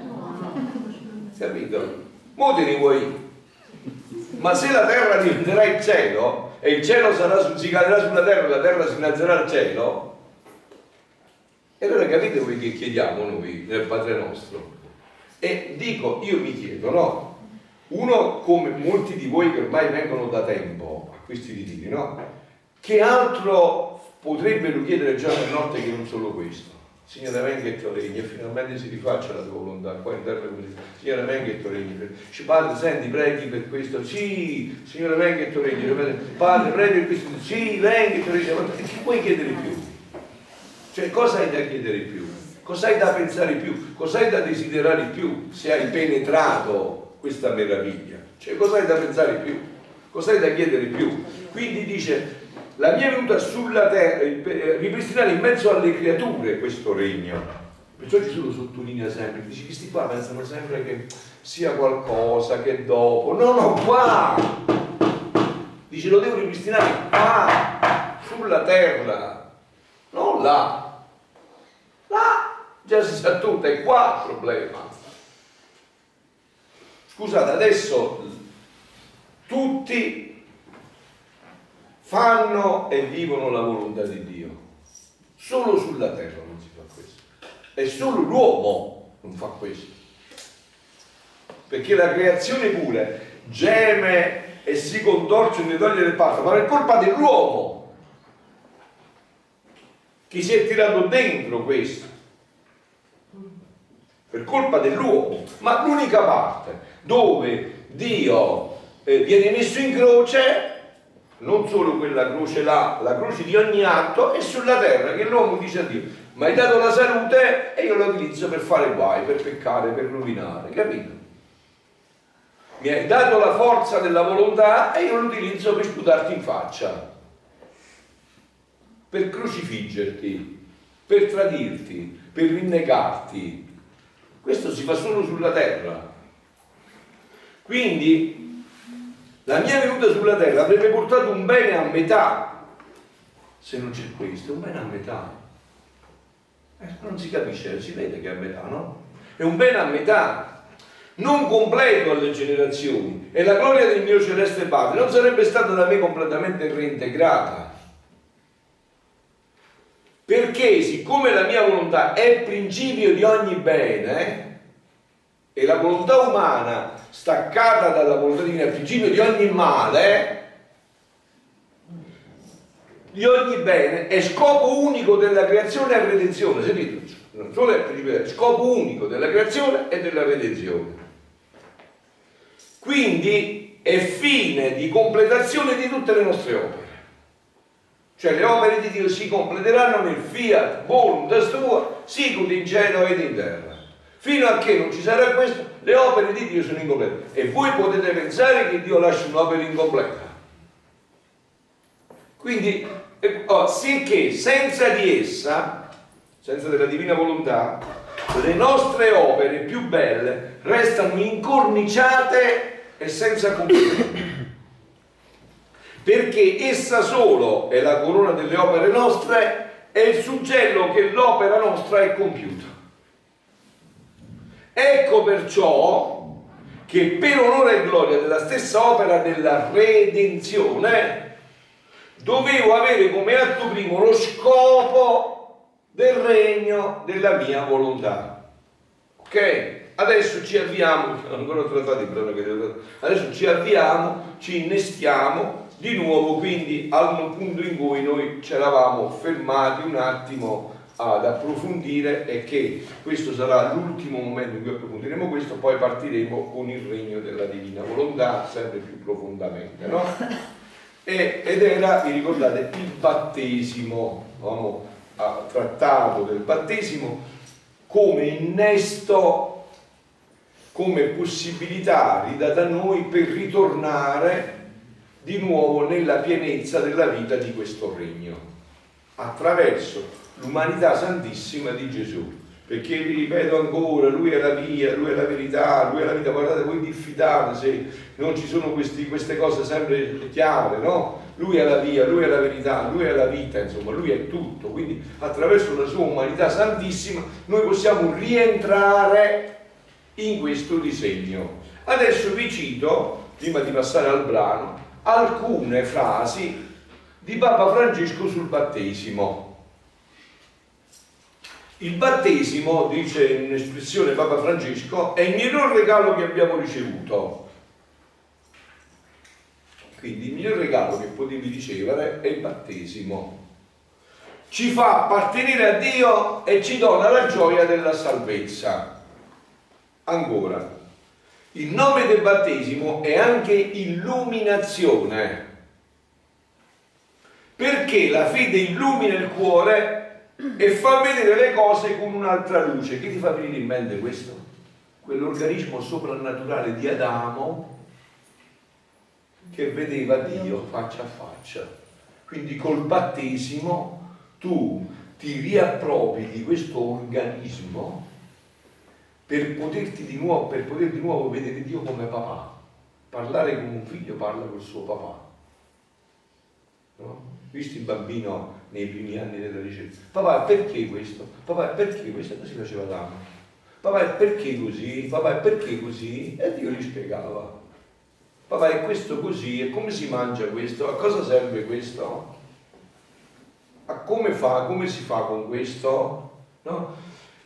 Capito? Mo ne vuoi. Ma se la terra diventerà il cielo e il cielo sarà, si cadrà sulla terra e la terra si innalzerà al cielo, e allora capite voi che chiediamo noi nel Padre nostro? E dico, io mi chiedo, no? Uno come molti di voi che ormai vengono da tempo a questi ritiri, no? Che altro potrebbero chiedere giorno e notte che non solo questo? Signore venga e tu regni finalmente si rifaccia la tua volontà qua in terra così. Signore venga e tu regni. Ci padre senti preghi per questo? Sì, Signore venga e tu regni. Padre preghi per questo? Sì, venga e tu regni. Ma che puoi chiedere più? Cioè cosa hai da chiedere più? Cosa hai da pensare più? Cosa hai da desiderare più se hai penetrato questa meraviglia? Cioè cosa hai da pensare più? Cosa hai da chiedere più? Quindi dice, la mia venuta sulla terra, eh, ripristinare in mezzo alle creature questo regno. Perciò Gesù lo sottolinea sempre, dice questi qua pensano sempre che sia qualcosa, che dopo. No, no, qua! Dice lo devo ripristinare qua, sulla terra non là. Là già si sa tutto, è qua il problema. Scusate, adesso tutti fanno e vivono la volontà di Dio. Solo sulla terra non si fa questo. E solo l'uomo non fa questo. Perché la creazione pure geme e si contorce nelle toglie del parto, ma è colpa dell'uomo chi si è tirato dentro questo per colpa dell'uomo ma l'unica parte dove Dio eh, viene messo in croce non solo quella croce là la croce di ogni atto è sulla terra che l'uomo dice a Dio ma hai dato la salute e io la utilizzo per fare guai, per peccare, per rovinare capito? mi hai dato la forza della volontà e io l'utilizzo per sputarti in faccia per crocifiggerti, per tradirti, per rinnegarti. Questo si fa solo sulla terra. Quindi la mia venuta sulla terra avrebbe portato un bene a metà. Se non c'è questo, un bene a metà. Eh, non si capisce, si vede che è a metà, no? È un bene a metà, non completo alle generazioni. E la gloria del mio celeste Padre non sarebbe stata da me completamente reintegrata. Perché siccome la mia volontà è principio di ogni bene, e la volontà umana staccata dalla volontà divina, il principio di ogni male, di ogni bene, è scopo unico della creazione e redenzione. Sentite, non solo è il principio, scopo unico della creazione e della redenzione. Quindi è fine di completazione di tutte le nostre opere. Cioè le opere di Dio si completeranno nel fiat voluntas tua, sicut in cielo ed in terra. Fino a che non ci sarà questo, le opere di Dio sono incomplete. E voi potete pensare che Dio lascia un'opera incompleta. Quindi, oh, sicché senza di essa, senza della divina volontà, le nostre opere più belle restano incorniciate e senza completamento. Perché essa solo è la corona delle opere nostre e il suggello che l'opera nostra è compiuta. Ecco perciò che per onore e gloria della stessa opera della redenzione dovevo avere come atto primo lo scopo del regno della mia volontà. Ok? Adesso ci avviamo, ancora devo adesso ci avviamo, ci innestiamo di nuovo quindi al punto in cui noi ci eravamo fermati un attimo ad approfondire e che questo sarà l'ultimo momento in cui approfondiremo questo, poi partiremo con il regno della divina volontà sempre più profondamente. No? E, ed era, vi ricordate, il battesimo, avevamo trattato del battesimo come innesto, come possibilità ridata a noi per ritornare di nuovo nella pienezza della vita di questo regno attraverso l'umanità santissima di Gesù. Perché vi ripeto ancora, lui è la via, lui è la verità, lui è la vita. Guardate, voi diffidate se non ci sono questi, queste cose sempre chiare, no? Lui è la via, lui è la verità, lui è la vita, insomma, lui è tutto. Quindi attraverso la sua umanità santissima noi possiamo rientrare in questo disegno. Adesso vi cito, prima di passare al brano, alcune frasi di Papa Francesco sul battesimo. Il battesimo, dice in un'espressione Papa Francesco, è il miglior regalo che abbiamo ricevuto. Quindi il miglior regalo che potevi ricevere è il battesimo. Ci fa appartenere a Dio e ci dona la gioia della salvezza. Ancora, il nome del battesimo è anche illuminazione, perché la fede illumina il cuore e fa vedere le cose con un'altra luce. Che ti fa venire in mente questo? Quell'organismo soprannaturale di Adamo che vedeva Dio faccia a faccia. Quindi col battesimo tu ti riappropri di questo organismo per poterti di nuovo, per poter di nuovo vedere Dio come papà. Parlare come un figlio parla col suo papà. No? Visto il bambino nei primi anni della ricerca. Papà, perché questo? Papà, perché questo? Si faceva l'amo. Papà, perché così? Papà, perché così? E Dio gli spiegava. Papà, è questo così? E come si mangia questo? A cosa serve questo? A come fa? Come si fa con questo? No?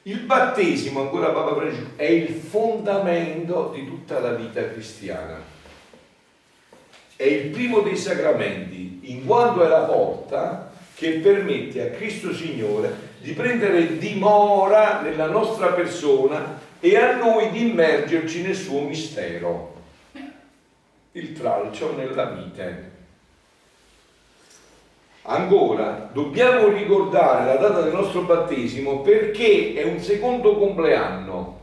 Il battesimo, ancora Papa Francesco, è il fondamento di tutta la vita cristiana. È il primo dei sacramenti, in quanto è la porta che permette a Cristo Signore di prendere dimora nella nostra persona e a noi di immergerci nel suo mistero, il tralcio nella vite. Ancora, dobbiamo ricordare la data del nostro battesimo perché è un secondo compleanno.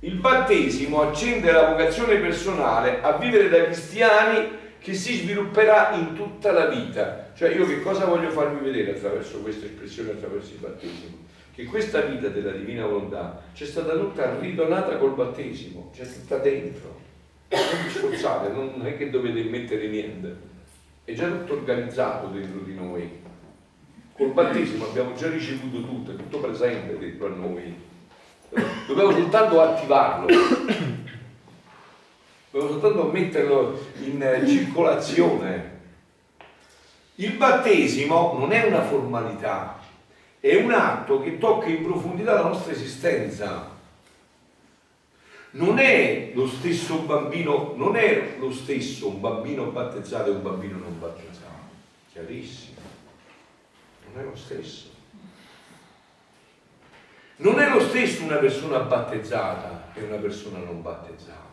Il battesimo accende la vocazione personale a vivere da cristiani che si svilupperà in tutta la vita. Cioè io che cosa voglio farvi vedere attraverso questa espressione, attraverso il battesimo? Che questa vita della divina volontà c'è stata tutta ridonata col battesimo, c'è tutta dentro. non vi sforzate, non è che dovete mettere niente, è già tutto organizzato dentro di noi. Col battesimo abbiamo già ricevuto tutto, è tutto presente dentro a noi. Dobbiamo soltanto attivarlo, dobbiamo soltanto metterlo in circolazione. Il battesimo non è una formalità, è un atto che tocca in profondità la nostra esistenza. Non è lo stesso bambino, non è lo stesso un bambino battezzato e un bambino non battezzato. Chiarissimo. Non è lo stesso. Non è lo stesso una persona battezzata e una persona non battezzata.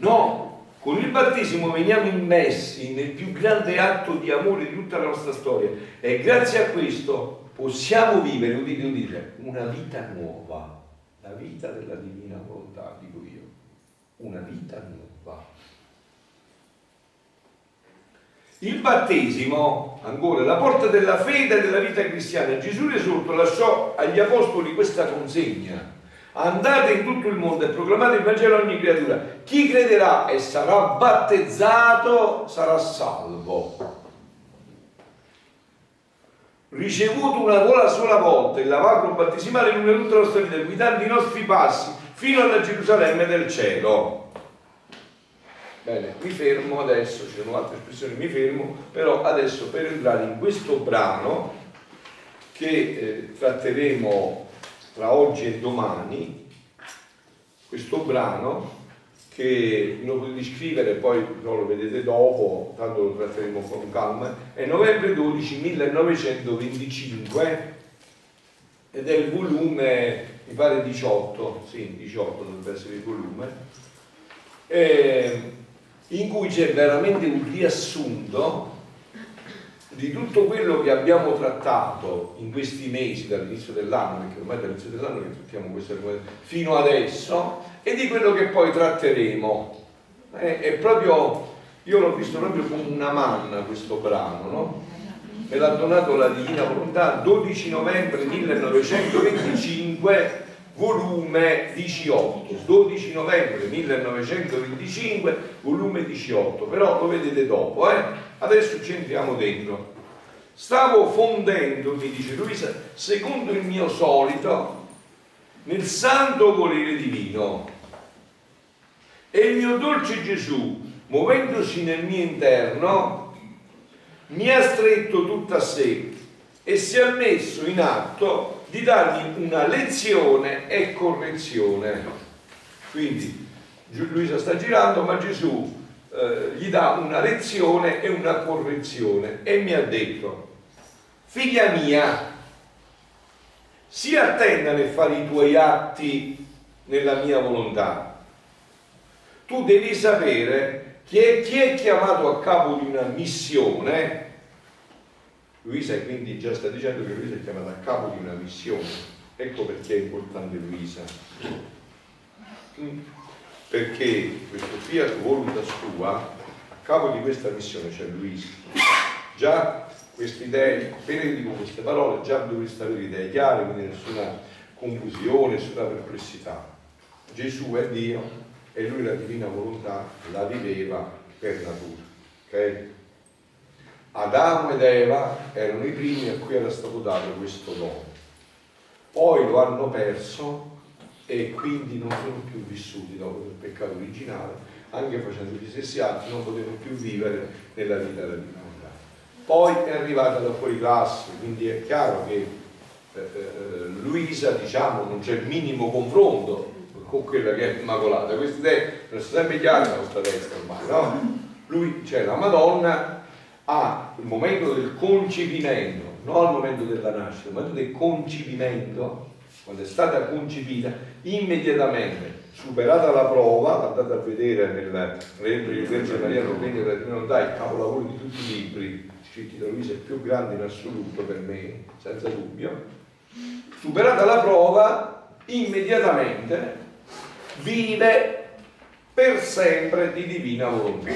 No, con il battesimo veniamo immessi nel più grande atto di amore di tutta la nostra storia e grazie a questo possiamo vivere, udite, udite, una vita nuova, la vita della divina volontà, dico io, una vita nuova. Il battesimo, ancora, la porta della fede e della vita cristiana. Gesù risorto lasciò agli apostoli questa consegna andate in tutto il mondo e proclamate il Vangelo a ogni creatura. Chi crederà e sarà battezzato sarà salvo. Ricevuto una sola, sola volta il lavacro battesimale in tutta la nostra vita, guidando i nostri passi fino alla Gerusalemme del cielo. Bene, mi fermo adesso, ci sono altre espressioni, mi fermo, però adesso per entrare in questo brano che eh, tratteremo tra oggi e domani questo brano che lo potete scrivere poi no, lo vedete dopo, tanto lo tratteremo con calma, è novembre 12 1925 ed è il volume, mi pare 18, sì 18 dovrebbe essere il volume, eh, in cui c'è veramente un riassunto di tutto quello che abbiamo trattato in questi mesi dall'inizio dell'anno, perché ormai dall'inizio dell'anno che trattiamo queste cose, fino adesso, e di quello che poi tratteremo. È, è proprio, io l'ho visto proprio come una manna questo brano, no? Me l'ha donato la Divina Volontà 12 novembre 1925 volume 18, 12 novembre 1925, volume 18, però lo vedete dopo, eh? Adesso ci entriamo dentro. Stavo fondendo, mi dice Luisa, secondo il mio solito, nel santo volere divino. E il mio dolce Gesù, muovendosi nel mio interno, mi ha stretto tutta a sé e si è messo in atto di dargli una lezione e correzione. Quindi Luisa sta girando, ma Gesù eh, gli dà una lezione e una correzione e mi ha detto, figlia mia, sii attenta nel fare i tuoi atti nella mia volontà. Tu devi sapere chi è, chi è chiamato a capo di una missione Luisa quindi già sta dicendo che Luisa è chiamata a capo di una missione. Ecco perché è importante Luisa. Perché questo fiat voluntas tua, a capo di questa missione c'è Luisa. Già queste idee, appena dico queste parole, già dovreste avere idee chiare, quindi nessuna confusione, nessuna perplessità. Gesù è Dio e lui la divina volontà la viveva per natura. Okay? Adamo ed Eva erano i primi a cui era stato dato questo dono. Poi lo hanno perso e quindi non sono più vissuti dopo il peccato originale, anche facendo gli stessi atti, non potevano più vivere nella vita della divinità. Poi è arrivata la fuori classe, quindi è chiaro che eh, eh, Luisa, diciamo, non c'è il minimo confronto con quella che è immacolata. Queste idee sono sempre chiare nella nostra testa ormai, no? Lui, cioè la Madonna, al momento del concepimento, non al momento della nascita, al momento del concepimento, quando è stata concepita, immediatamente superata la prova, andate a vedere nel libro di Vergine Maria Novena della Trinità, il capolavoro di tutti i libri scritti da Luisa, il più grande in assoluto per me, senza dubbio, superata la prova, immediatamente vive per sempre di divina volontà.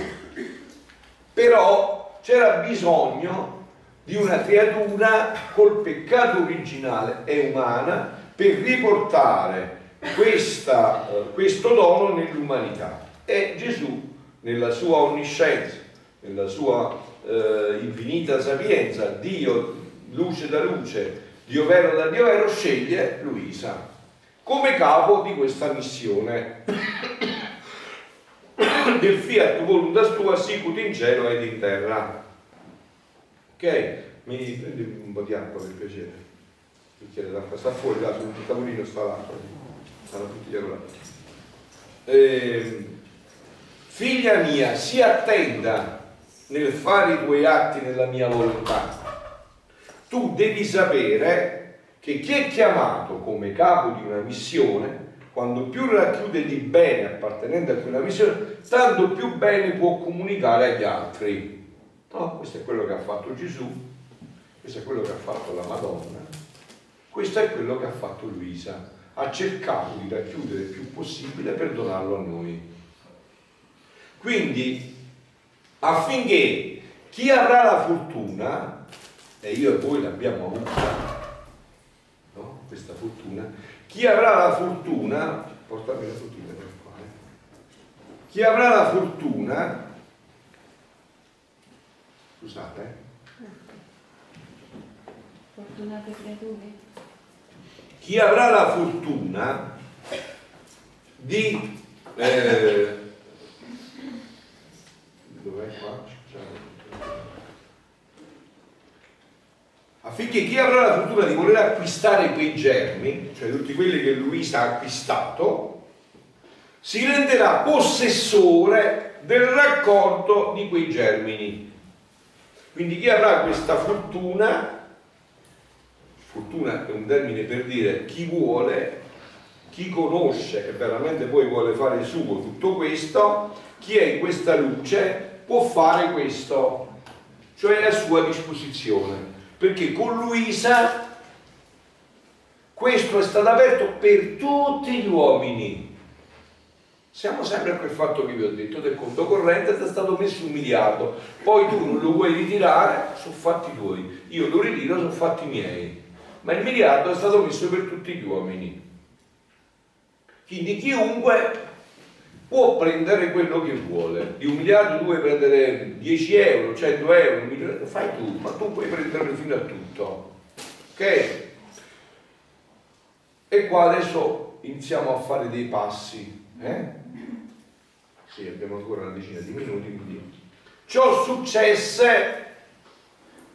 Però c'era bisogno di una creatura col peccato originale e umana per riportare questa, eh, questo dono nell'umanità e Gesù nella sua onniscienza, nella sua eh, infinita sapienza, Dio luce da luce, Dio vero da Dio vero, sceglie Luisa come capo di questa missione del fiat voluntas tua sicut in cielo ed in terra. Ok? Mi prendi un po' di acqua per piacere. Bicchiere d'acqua sta fuori, là sul tavolino sta l'acqua. Stanno tutti gli là. Eh, figlia mia, si attenta nel fare i tuoi atti nella mia volontà. Tu devi sapere che chi è chiamato come capo di una missione quando più racchiude di bene appartenente a quella missione, tanto più bene può comunicare agli altri. No? Questo è quello che ha fatto Gesù, questo è quello che ha fatto la Madonna, questo è quello che ha fatto Luisa. Ha cercato di racchiudere il più possibile per donarlo a noi. Quindi, affinché chi avrà la fortuna, e io e voi l'abbiamo avuta, no? questa fortuna, chi avrà la fortuna, portami la fortuna per qua, eh. chi avrà la fortuna, scusate, eh. Fortunate creature. Chi avrà la fortuna di eh, affinché chi avrà la fortuna di voler acquistare quei germi, cioè tutti quelli che Luisa ha acquistato, si renderà possessore del raccolto di quei germini. Quindi chi avrà questa fortuna, fortuna è un termine per dire chi vuole, chi conosce e veramente poi vuole fare suo tutto questo, chi è in questa luce può fare questo, cioè è a sua disposizione. Perché con Luisa questo è stato aperto per tutti gli uomini. Siamo sempre a quel fatto che vi ho detto del conto corrente è stato messo un miliardo, poi tu non lo vuoi ritirare, sono fatti tuoi, io lo ritiro, sono fatti miei, ma il miliardo è stato messo per tutti gli uomini. Quindi chiunque può prendere quello che vuole. Di un miliardo tu vuoi prendere 10 euro, 100 euro, un milione, fai tu, ma tu puoi prenderne fino a tutto. Ok? E qua adesso iniziamo a fare dei passi. Eh? Sì, abbiamo ancora una decina di minuti, quindi. Ciò successe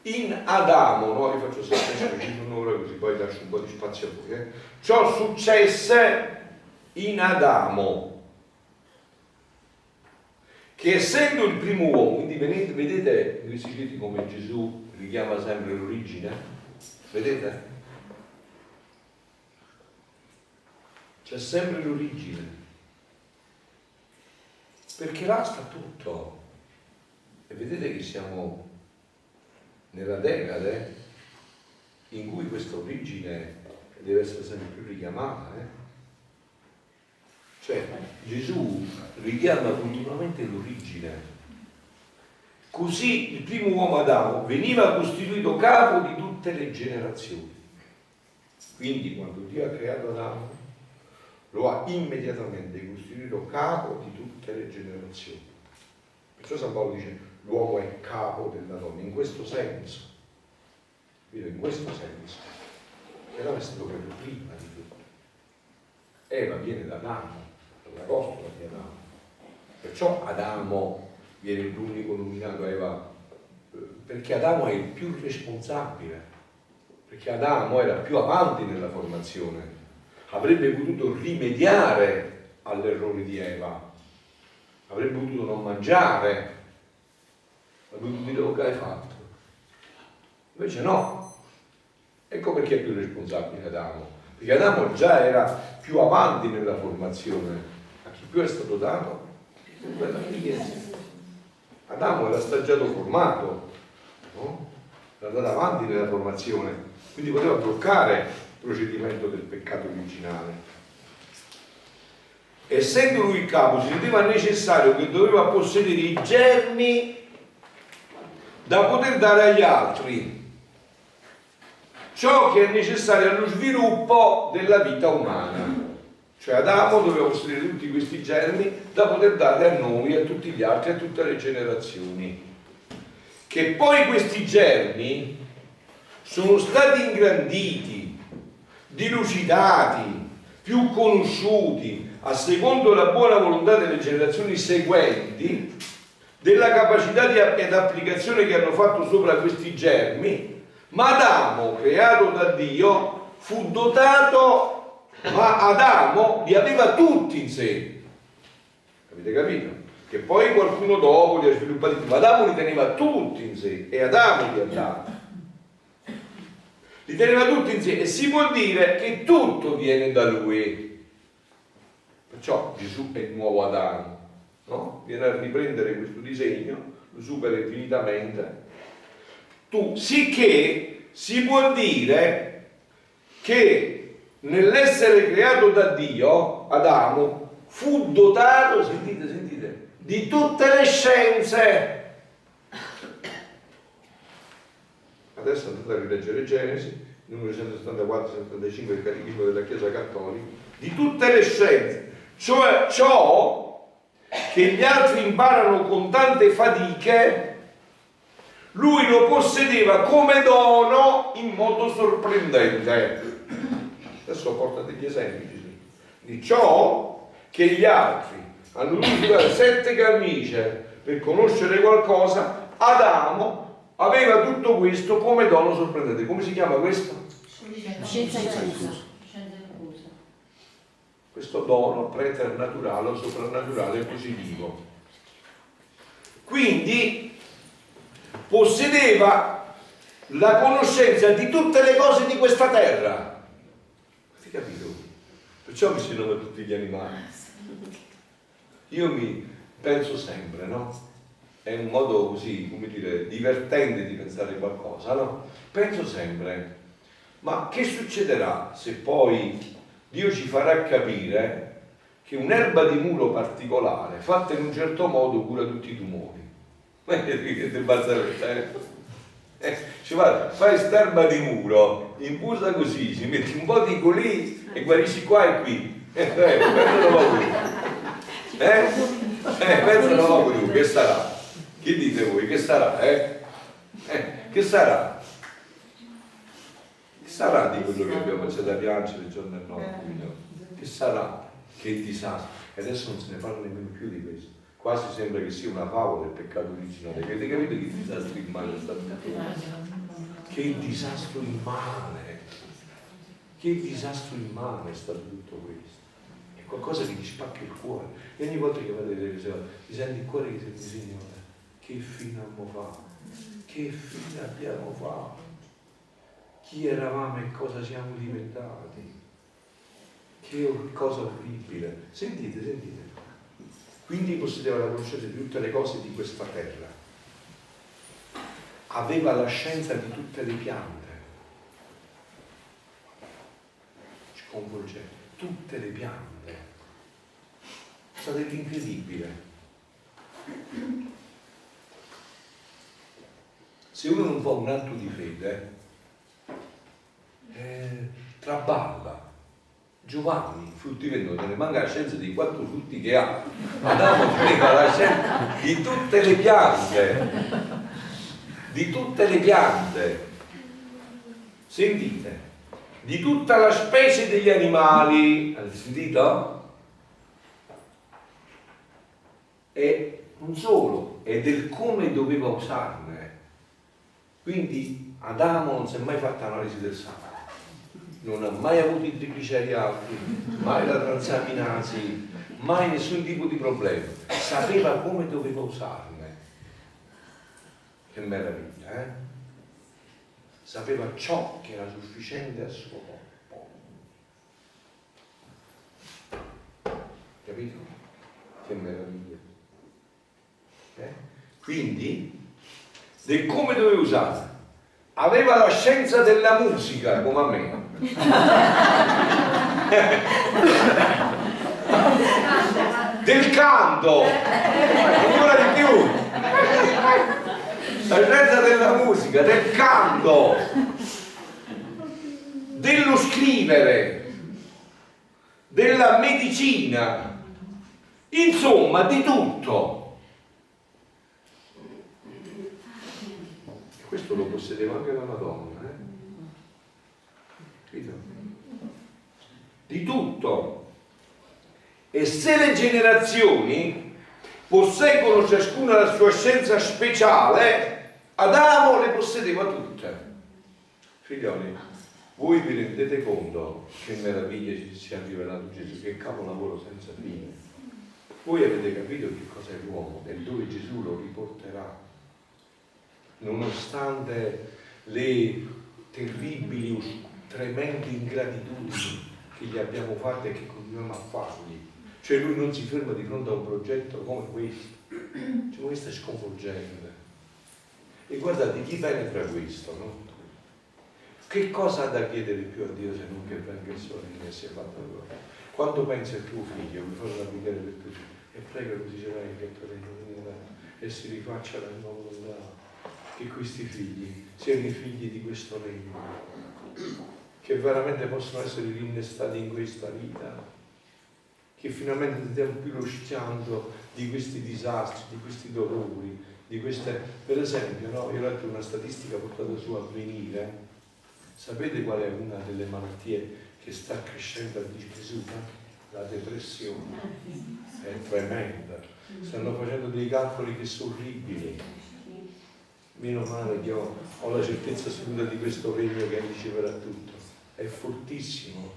in Adamo, no? Vi faccio sempre un'ora così poi lascio un po' di spazio a voi. Eh? Ciò successe in Adamo che essendo il primo uomo, quindi vedete, vedete scritti come Gesù richiama sempre l'origine? Vedete? C'è sempre l'origine. Perché là sta tutto. E vedete che siamo nella decade in cui questa origine deve essere sempre più richiamata. Eh? Cioè Gesù richiama continuamente l'origine. Così il primo uomo Adamo veniva costituito capo di tutte le generazioni. Quindi quando Dio ha creato Adamo lo ha immediatamente costituito capo di tutte le generazioni. Perciò San Paolo dice l'uomo è capo della donna, in questo senso. In questo senso. Adamo è stato proprio prima di tutto. Eva viene da Adamo l'agosto di Adamo. Perciò Adamo viene l'unico nominato Eva, eh, perché Adamo è il più responsabile, perché Adamo era più avanti nella formazione, avrebbe potuto rimediare all'errore di Eva, avrebbe potuto non mangiare, potuto dire oh, che hai fatto. Invece no. Ecco perché è più responsabile Adamo, perché Adamo già era più avanti nella formazione più è stato dato. Adamo era stagiato formato, no? era andato avanti nella formazione, quindi poteva bloccare il procedimento del peccato originale. Essendo lui il capo, si rendeva necessario che doveva possedere i germi da poter dare agli altri ciò che è necessario allo sviluppo della vita umana. Cioè Adamo doveva possedere tutti questi germi da poter dare a noi, a tutti gli altri, a tutte le generazioni. Che poi questi germi sono stati ingranditi, dilucidati, più conosciuti, a secondo la buona volontà delle generazioni seguenti, della capacità di ed applicazione che hanno fatto sopra questi germi, ma Adamo, creato da Dio, fu dotato, ma Adamo li aveva tutti in sé. Avete capito? Che poi qualcuno dopo li ha sviluppati, ma Adamo li teneva tutti in sé e Adamo li ha dati. Li teneva tutti in sé e si può dire che tutto viene da lui. Perciò Gesù è il nuovo Adamo no? viene a riprendere questo disegno, lo supera infinitamente, tu, sicché si può dire che nell'essere creato da Dio, Adamo, fu dotato, sentite, sentite, di tutte le scienze. Adesso andate a rileggere Genesi, numero 174-175 del Catechismo della Chiesa Cattolica, di tutte le scienze, cioè ciò che gli altri imparano con tante fatiche, lui lo possedeva come dono in modo sorprendente. Adesso porta degli esempi di ciò che gli altri hanno dovuto sette camicie per conoscere qualcosa, Adamo aveva tutto questo come dono sorprendente. Come si chiama questo? Scienza inclusa questo dono preternaturale o soprannaturale positivo. Quindi possedeva la conoscenza di tutte le cose di questa terra. Avete capito? Perciò mi si nome tutti gli animali. Io mi penso sempre, no? È un modo così, come dire, divertente di pensare qualcosa, no? Penso sempre, ma che succederà se poi Dio ci farà capire che un'erba di muro particolare, fatta in un certo modo, cura tutti i tumori. Che barzelletta, eh? eh? Ci va, fai st'erba di muro, impusa così, ci metti un po' di colì e guarisci qua e qui. Eh, eh, pensa non Eh? Eh, pensa non che sarà? Che dite voi? Che sarà? Eh? Eh, che sarà? Sarà di quello che abbiamo c'è da piangere giorno e notte? Eh. Che sarà? Che disastro? E adesso non se ne parla nemmeno più di questo. Quasi sembra che sia una favola del peccato originale. Avete capito che disastro immane sta tutto? Che disastro immane! Che disastro immane sta tutto questo? È qualcosa che ti spacca il cuore. E ogni volta che vado a vedere ti senti il cuore che ti dice, Signore, che fine abbiamo fatto? Che fine abbiamo fatto? Chi eravamo e cosa siamo diventati. Che cosa orribile. Sentite, sentite. Quindi possedeva la conoscenza di tutte le cose di questa terra. Aveva la scienza di tutte le piante. Sconvolgente. Tutte le piante. State incredibile. Se uno non fa un atto di fede, eh, traballa. Giovanni, fruttivendolo, ne manca la scienza dei quattro frutti che ha. Adamo aveva la scienza di tutte le piante, di tutte le piante. Sentite, di tutta la specie degli animali. Avete sentito? E non solo, è del come doveva usarne. Quindi Adamo non si è mai fatto analisi del sangue non ha mai avuto i trigliceri alti, mai la transaminasi, mai nessun tipo di problema. Sapeva come doveva usarne. Che meraviglia, eh? Sapeva ciò che era sufficiente al suo corpo. Capito? Che meraviglia. Eh? Quindi, del come doveva usarne. Aveva la scienza della musica, come a me. Del canto. Ancora di più. La scienza della musica del canto. Dello scrivere. Della medicina, insomma di tutto. Questo lo possedeva anche la Madonna. Eh? Di tutto. E se le generazioni posseggono ciascuna la sua scienza speciale, Adamo le possedeva tutte. Figlioli, voi vi rendete conto che meraviglia ci sia rivelato Gesù, che capolavoro senza fine. Voi avete capito che cos'è l'uomo e dove Gesù lo riporterà. Nonostante le terribili, tremende ingratitudini che gli abbiamo fatte e che continuiamo a fargli. Cioè lui non si ferma di fronte a un progetto come questo. Cioè, questo è sconvolgente. E guardate, chi penetra questo, no? Che cosa ha da chiedere più a Dio se non che venga il sole e sia fatto loro? Quando pensi al tuo figlio, mi farò la preghiera per tuo figlio e prega così ce l'hai che il regno e si rifaccia la tua volontà. Che questi figli siano i figli di questo regno, che veramente possono essere rinnestati in questa vita, che finalmente diamo più lo schianto di questi disastri, di questi dolori, di queste... Per esempio, no? io ho letto una statistica portata su a venire Sapete qual è una delle malattie che sta crescendo a Gesù? La depressione. È tremenda. Stanno facendo dei calcoli che sono orribili. Meno male che ho, ho la certezza assoluta di questo regno che riceverà tutto. È fortissimo.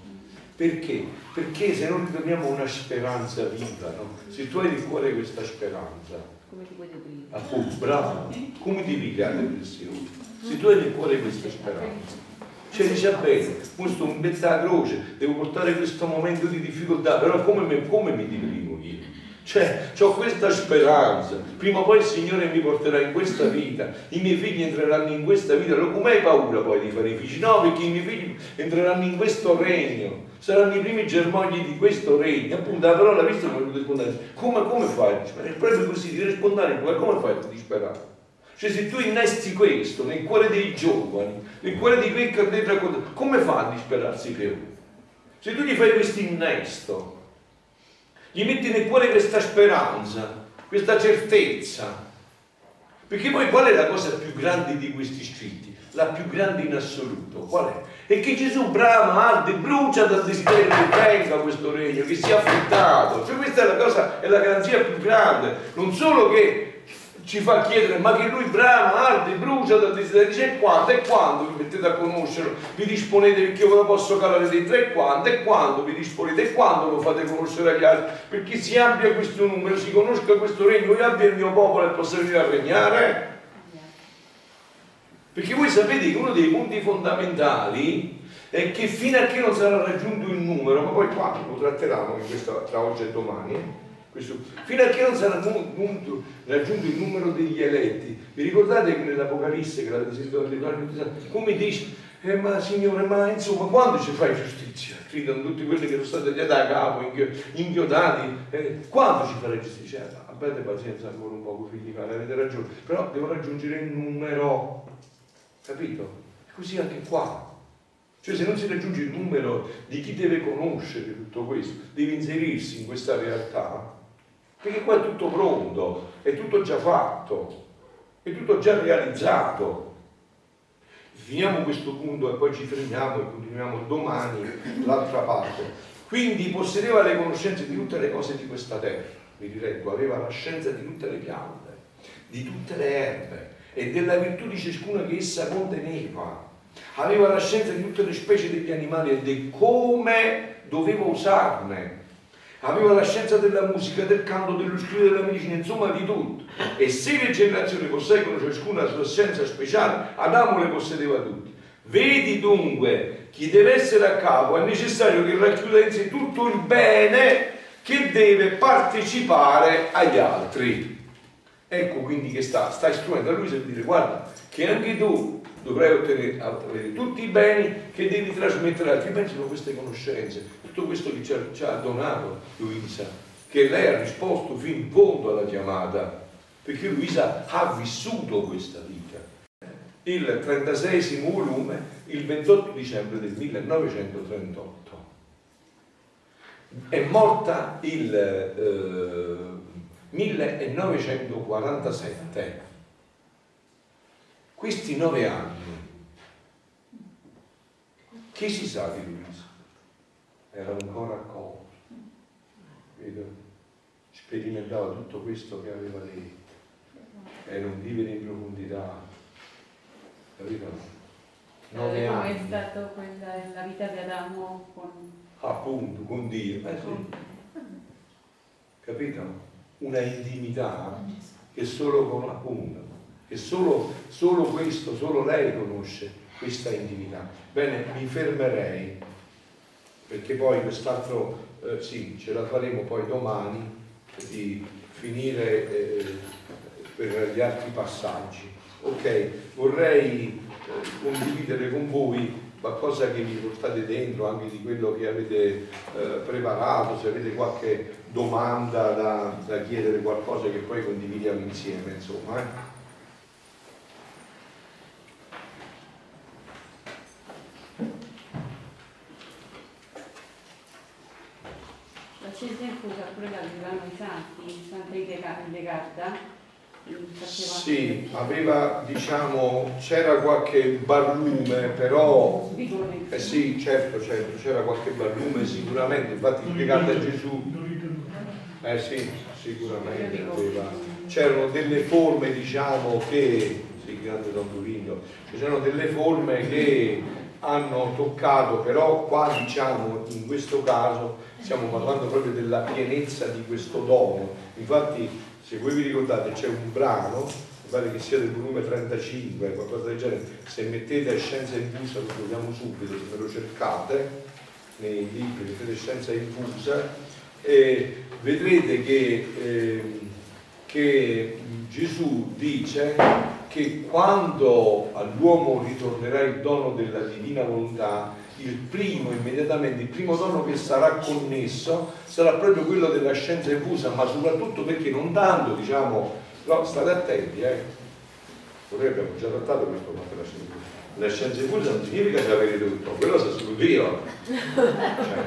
Perché? Perché se non ritorniamo una speranza viva, no? se tu hai nel cuore questa speranza, come ti puoi deprime? Appunto, bravo, come ti piglia la depressione? Se tu hai nel cuore questa speranza, cioè dice bene, questo è un pezzo alla croce, devo portare questo momento di difficoltà, però come, me, come mi deprimo io? Cioè, ho questa speranza, prima o poi il Signore mi porterà in questa vita, i miei figli entreranno in questa vita, come hai paura poi di fare i figli? No, perché i miei figli entreranno in questo regno, saranno i primi germogli di questo regno, appunto la parola vista non rispondere, come, come fai? È proprio così, di rispondere, come fai a disperare? Cioè se tu innesti questo nel cuore dei giovani, nel cuore di quei che dentro come fa a disperarsi più? Se tu gli fai questo innesto, gli metti nel cuore questa speranza, questa certezza, perché poi qual è la cosa più grande di questi scritti? La più grande in assoluto, qual è? È che Gesù brama, arde, brucia dal desiderio che venga questo regno, che sia affrettato. Cioè questa è la cosa, è la garanzia più grande. Non solo che ci fa chiedere ma che lui brama, arde, brucia dal desiderio, dice e quando, e quando vi mettete a conoscerlo, vi disponete perché io ve lo posso calare dentro, e quando, e quando vi disponete, e quando lo fate conoscere agli altri, perché si abbia questo numero, si conosca questo regno, io abbia il mio popolo e possa venire a regnare. Perché voi sapete che uno dei punti fondamentali è che fino a che non sarà raggiunto il numero, ma poi qua lo tratteremo tra oggi e domani, questo, fino a che non sarà raggiunto il numero degli eletti. Vi ricordate che nell'Apocalisse, che l'avete sentito come dice, eh, ma signore, ma insomma, quando ci fai giustizia? Gridano tutti quelli che sono stati tagliati a capo, inchiodati, eh, quando ci farai giustizia? Eh, abbiate pazienza ancora un poco, figli avete ragione, però devo raggiungere il numero, capito? Così anche qua. Cioè se non si raggiunge il numero di chi deve conoscere tutto questo, deve inserirsi in questa realtà, perché qua è tutto pronto, è tutto già fatto, è tutto già realizzato. Finiamo questo punto e poi ci fermiamo e continuiamo domani l'altra parte. Quindi possedeva le conoscenze di tutte le cose di questa terra, vi rileggo, aveva la scienza di tutte le piante, di tutte le erbe e della virtù di ciascuna che essa conteneva. Aveva la scienza di tutte le specie degli animali e di come doveva usarne aveva la scienza della musica, del canto, dello studio della medicina, insomma di tutto. E se le generazioni posseggono ciascuna la sua scienza speciale, Adamo le possedeva tutte. Vedi dunque, chi deve essere a capo è necessario che racchiuda in sé tutto il bene che deve partecipare agli altri. Ecco quindi che sta, sta istruendo a lui per dire guarda che anche tu dovrai ottenere, avere tutti i beni che devi trasmettere agli altri. Penso a queste conoscenze, tutto questo che ci ha, ci ha donato Luisa, che lei ha risposto fin in fondo alla chiamata, perché Luisa ha vissuto questa vita. Il 36 volume, il 28 dicembre del 1938. è morta il eh, 1947. Questi nove anni, che si sa di Luisa? Era ancora accolto, vedo? sperimentava tutto questo che aveva lei, era un vivere in profondità, capito? Nove anni. è stata quella, la vita di Adamo con... Appunto, con Dio. Eh sì. Capito? Una intimità che solo con appunto e solo, solo questo, solo lei conosce questa intimità. Bene, mi fermerei, perché poi quest'altro, eh, sì, ce la faremo poi domani, di finire eh, per gli altri passaggi. Ok, vorrei eh, condividere con voi qualcosa che vi portate dentro, anche di quello che avete eh, preparato, se avete qualche domanda da, da, chiedere, qualcosa che poi condividiamo insieme, insomma. Scienza infusa pure da Giovanni Santi, Santa Idegarda. Sì, aveva, diciamo, c'era qualche barlume, però... Eh sì, certo, certo, c'era qualche barlume sicuramente, infatti spiegata a Gesù... Eh sì, sicuramente aveva. C'erano delle forme, diciamo, che... Sì, grande Don Durindo. C'erano delle forme che hanno toccato, però qua diciamo in questo caso stiamo parlando proprio della pienezza di questo dono. Infatti se voi vi ricordate c'è un brano, mi pare che sia del volume 35, qualcosa del genere, se mettete Scienza infusa, lo troviamo subito, se me lo cercate nei libri, mettete Scienza infusa, e vedrete che, eh, che Gesù dice che quando all'uomo ritornerà il dono della divina volontà, il primo immediatamente, il primo dono che sarà connesso sarà proprio quello della scienza infusa, ma soprattutto perché non tanto, diciamo, no, state attenti, eh. Noi abbiamo già trattato questo fatto della scienza infusa. La scienza infusa non significa sapere tutto, quello solo Dio. Cioè,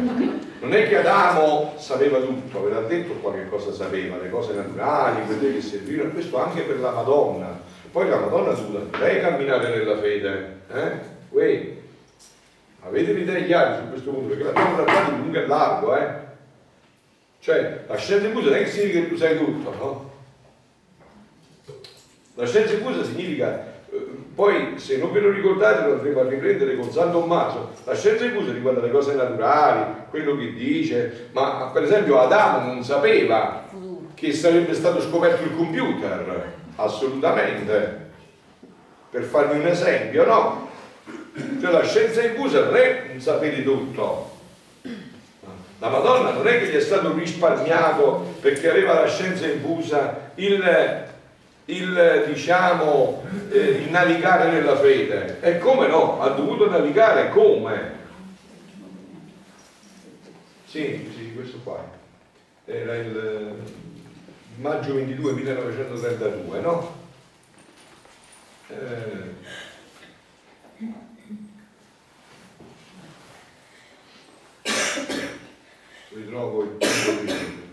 non è che Adamo sapeva tutto, aveva detto qualche cosa sapeva, le cose naturali, quelle che servivano, questo anche per la Madonna poi la Madonna scusa, lei camminare nella fede, eh? Uè, avete l'idea chiara su questo punto? Perché l'abbiamo trattato in lungo e largo, eh? Cioè, la scienza infusa non è che significa che tu sai tutto, no? La scienza infusa significa, eh, poi se non ve lo ricordate lo andremo a riprendere con San Tommaso, la scienza infusa riguarda le cose naturali, quello che dice, ma per esempio Adamo non sapeva che sarebbe stato scoperto il computer, assolutamente. Per farvi un esempio, no? Cioè la scienza infusa non è un sapere tutto. La Madonna non è che gli è stato risparmiato perché aveva la scienza infusa il, il diciamo, eh, il navigare nella fede. E come no? Ha dovuto navigare come? Sì, sì, questo qua. Era il maggio 22 1932, no? Eh, ritrovo il punto di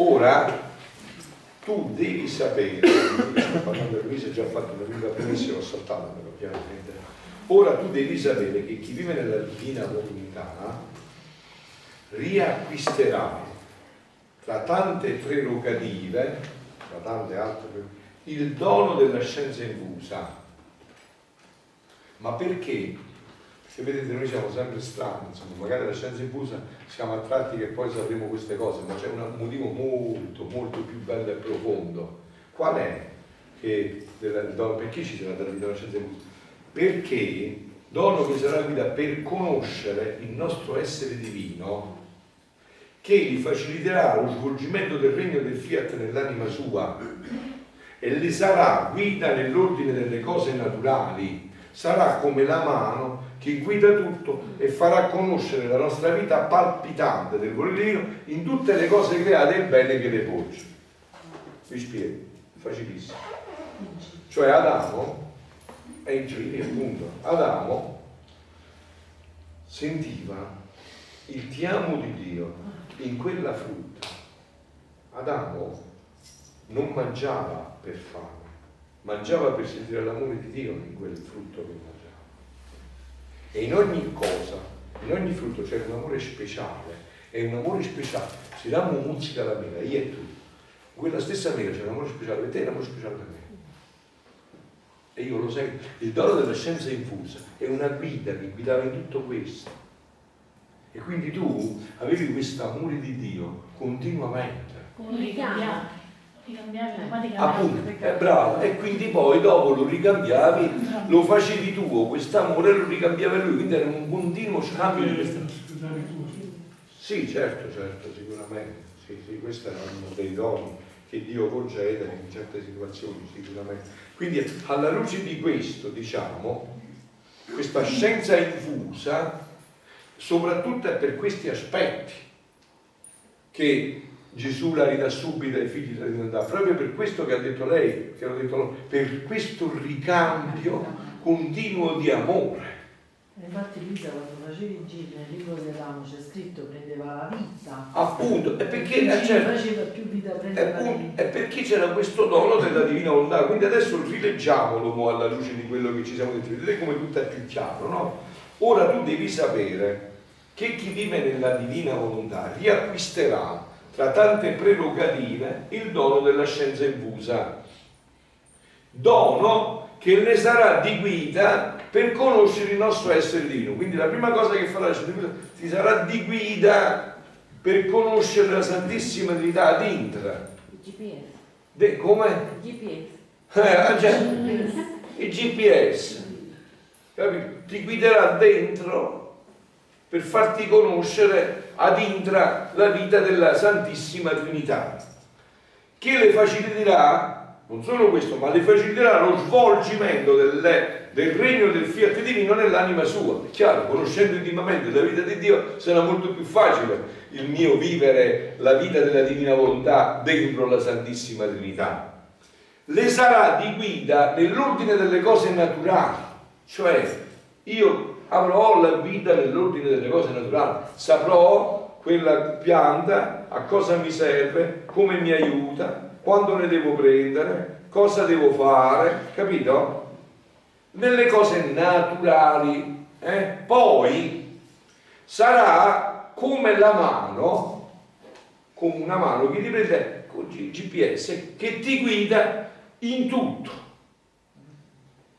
Ora tu devi sapere, parlando di Luisa, già fatto una lunga premessa, l'ho saltata però chiaramente, ora tu devi sapere che chi vive nella divina volontà riacquisterà tra tante prerogative, tra tante altre il dono della scienza infusa. Ma perché? Perché vedete noi siamo sempre strani, insomma, magari la scienza infusa siamo attratti che poi sapremo queste cose, ma c'è un motivo molto, molto più bello e profondo. Qual è? Che, perché ci sarà della vita la scienza infusa? Perché dono che sarà guida per conoscere il nostro essere divino che gli faciliterà lo svolgimento del regno del fiat nell'anima sua e le sarà guida nell'ordine delle cose naturali, sarà come la mano che guida tutto e farà conoscere la nostra vita palpitante del volere divino in tutte le cose create e bene che le porge. vi spiego, facilissimo. Cioè Adamo, è in giri appunto, Adamo sentiva il ti amo di Dio in quella frutta. Adamo non mangiava per fame, mangiava per sentire l'amore di Dio in quel frutto che mangiava. E in ogni cosa, in ogni frutto c'è un amore speciale, e un amore speciale. Dà un musica alla mela, io e tu. Quella stessa mela c'è un amore speciale per te e un amore speciale per me. E io lo sento. Il dono della scienza infusa è una guida che guidava in tutto questo. E quindi tu avevi questo amore di Dio continuamente. Come lo ricambiavi? Ricambiavi automaticamente. Appunto, è bravo. E quindi poi dopo lo ricambiavi, lo facevi tuo, quest'amore lo ricambiava lui, quindi era un continuo scambio di questa. Sì, certo, certo, sicuramente. Sì, sì, questo è uno dei doni che Dio concede in certe situazioni, sicuramente. Quindi alla luce di questo, diciamo, questa scienza infusa, soprattutto è per questi aspetti che Gesù la ridà subito ai figli della divinità, proprio per questo che ha detto lei, che ha detto loro, per questo ricambio continuo di amore. Infatti Luisa quando facevi il giro nel libro dell'amo c'è scritto prendeva la vita. Appunto, è perché il eh, cioè, faceva più vita prendeva appunto- è perché c'era questo dono della divina volontà. Quindi adesso rileggiamolo mo alla luce di quello che ci siamo detti. Vedete come tutto è più chiaro, no? Ora tu devi sapere che chi vive nella divina volontà riacquisterà tra tante prerogative il dono della scienza infusa. Dono che le sarà di guida per conoscere il nostro essere divino. Quindi la prima cosa che farà la scienza infusa ti sarà di guida per conoscere la Santissima Trinità ad intra. GPS. De- come? GPS. Eh, ah, già, il GPS. Capito? Ti guiderà dentro per farti conoscere ad intra la vita della Santissima Trinità, che le faciliterà, non solo questo, ma le faciliterà lo svolgimento delle- del regno del fiat divino nell'anima sua. È chiaro, conoscendo intimamente la vita di Dio sarà molto più facile il mio vivere la vita della divina volontà dentro la Santissima Trinità. Le sarà di guida nell'ordine delle cose naturali, cioè io avrò la vita nell'ordine delle cose naturali, saprò quella pianta a cosa mi serve, come mi aiuta, quando ne devo prendere, cosa devo fare, capito? Nelle cose naturali. eh? Poi sarà come la mano, come una mano che ti prende con GPS, che ti guida in tutto.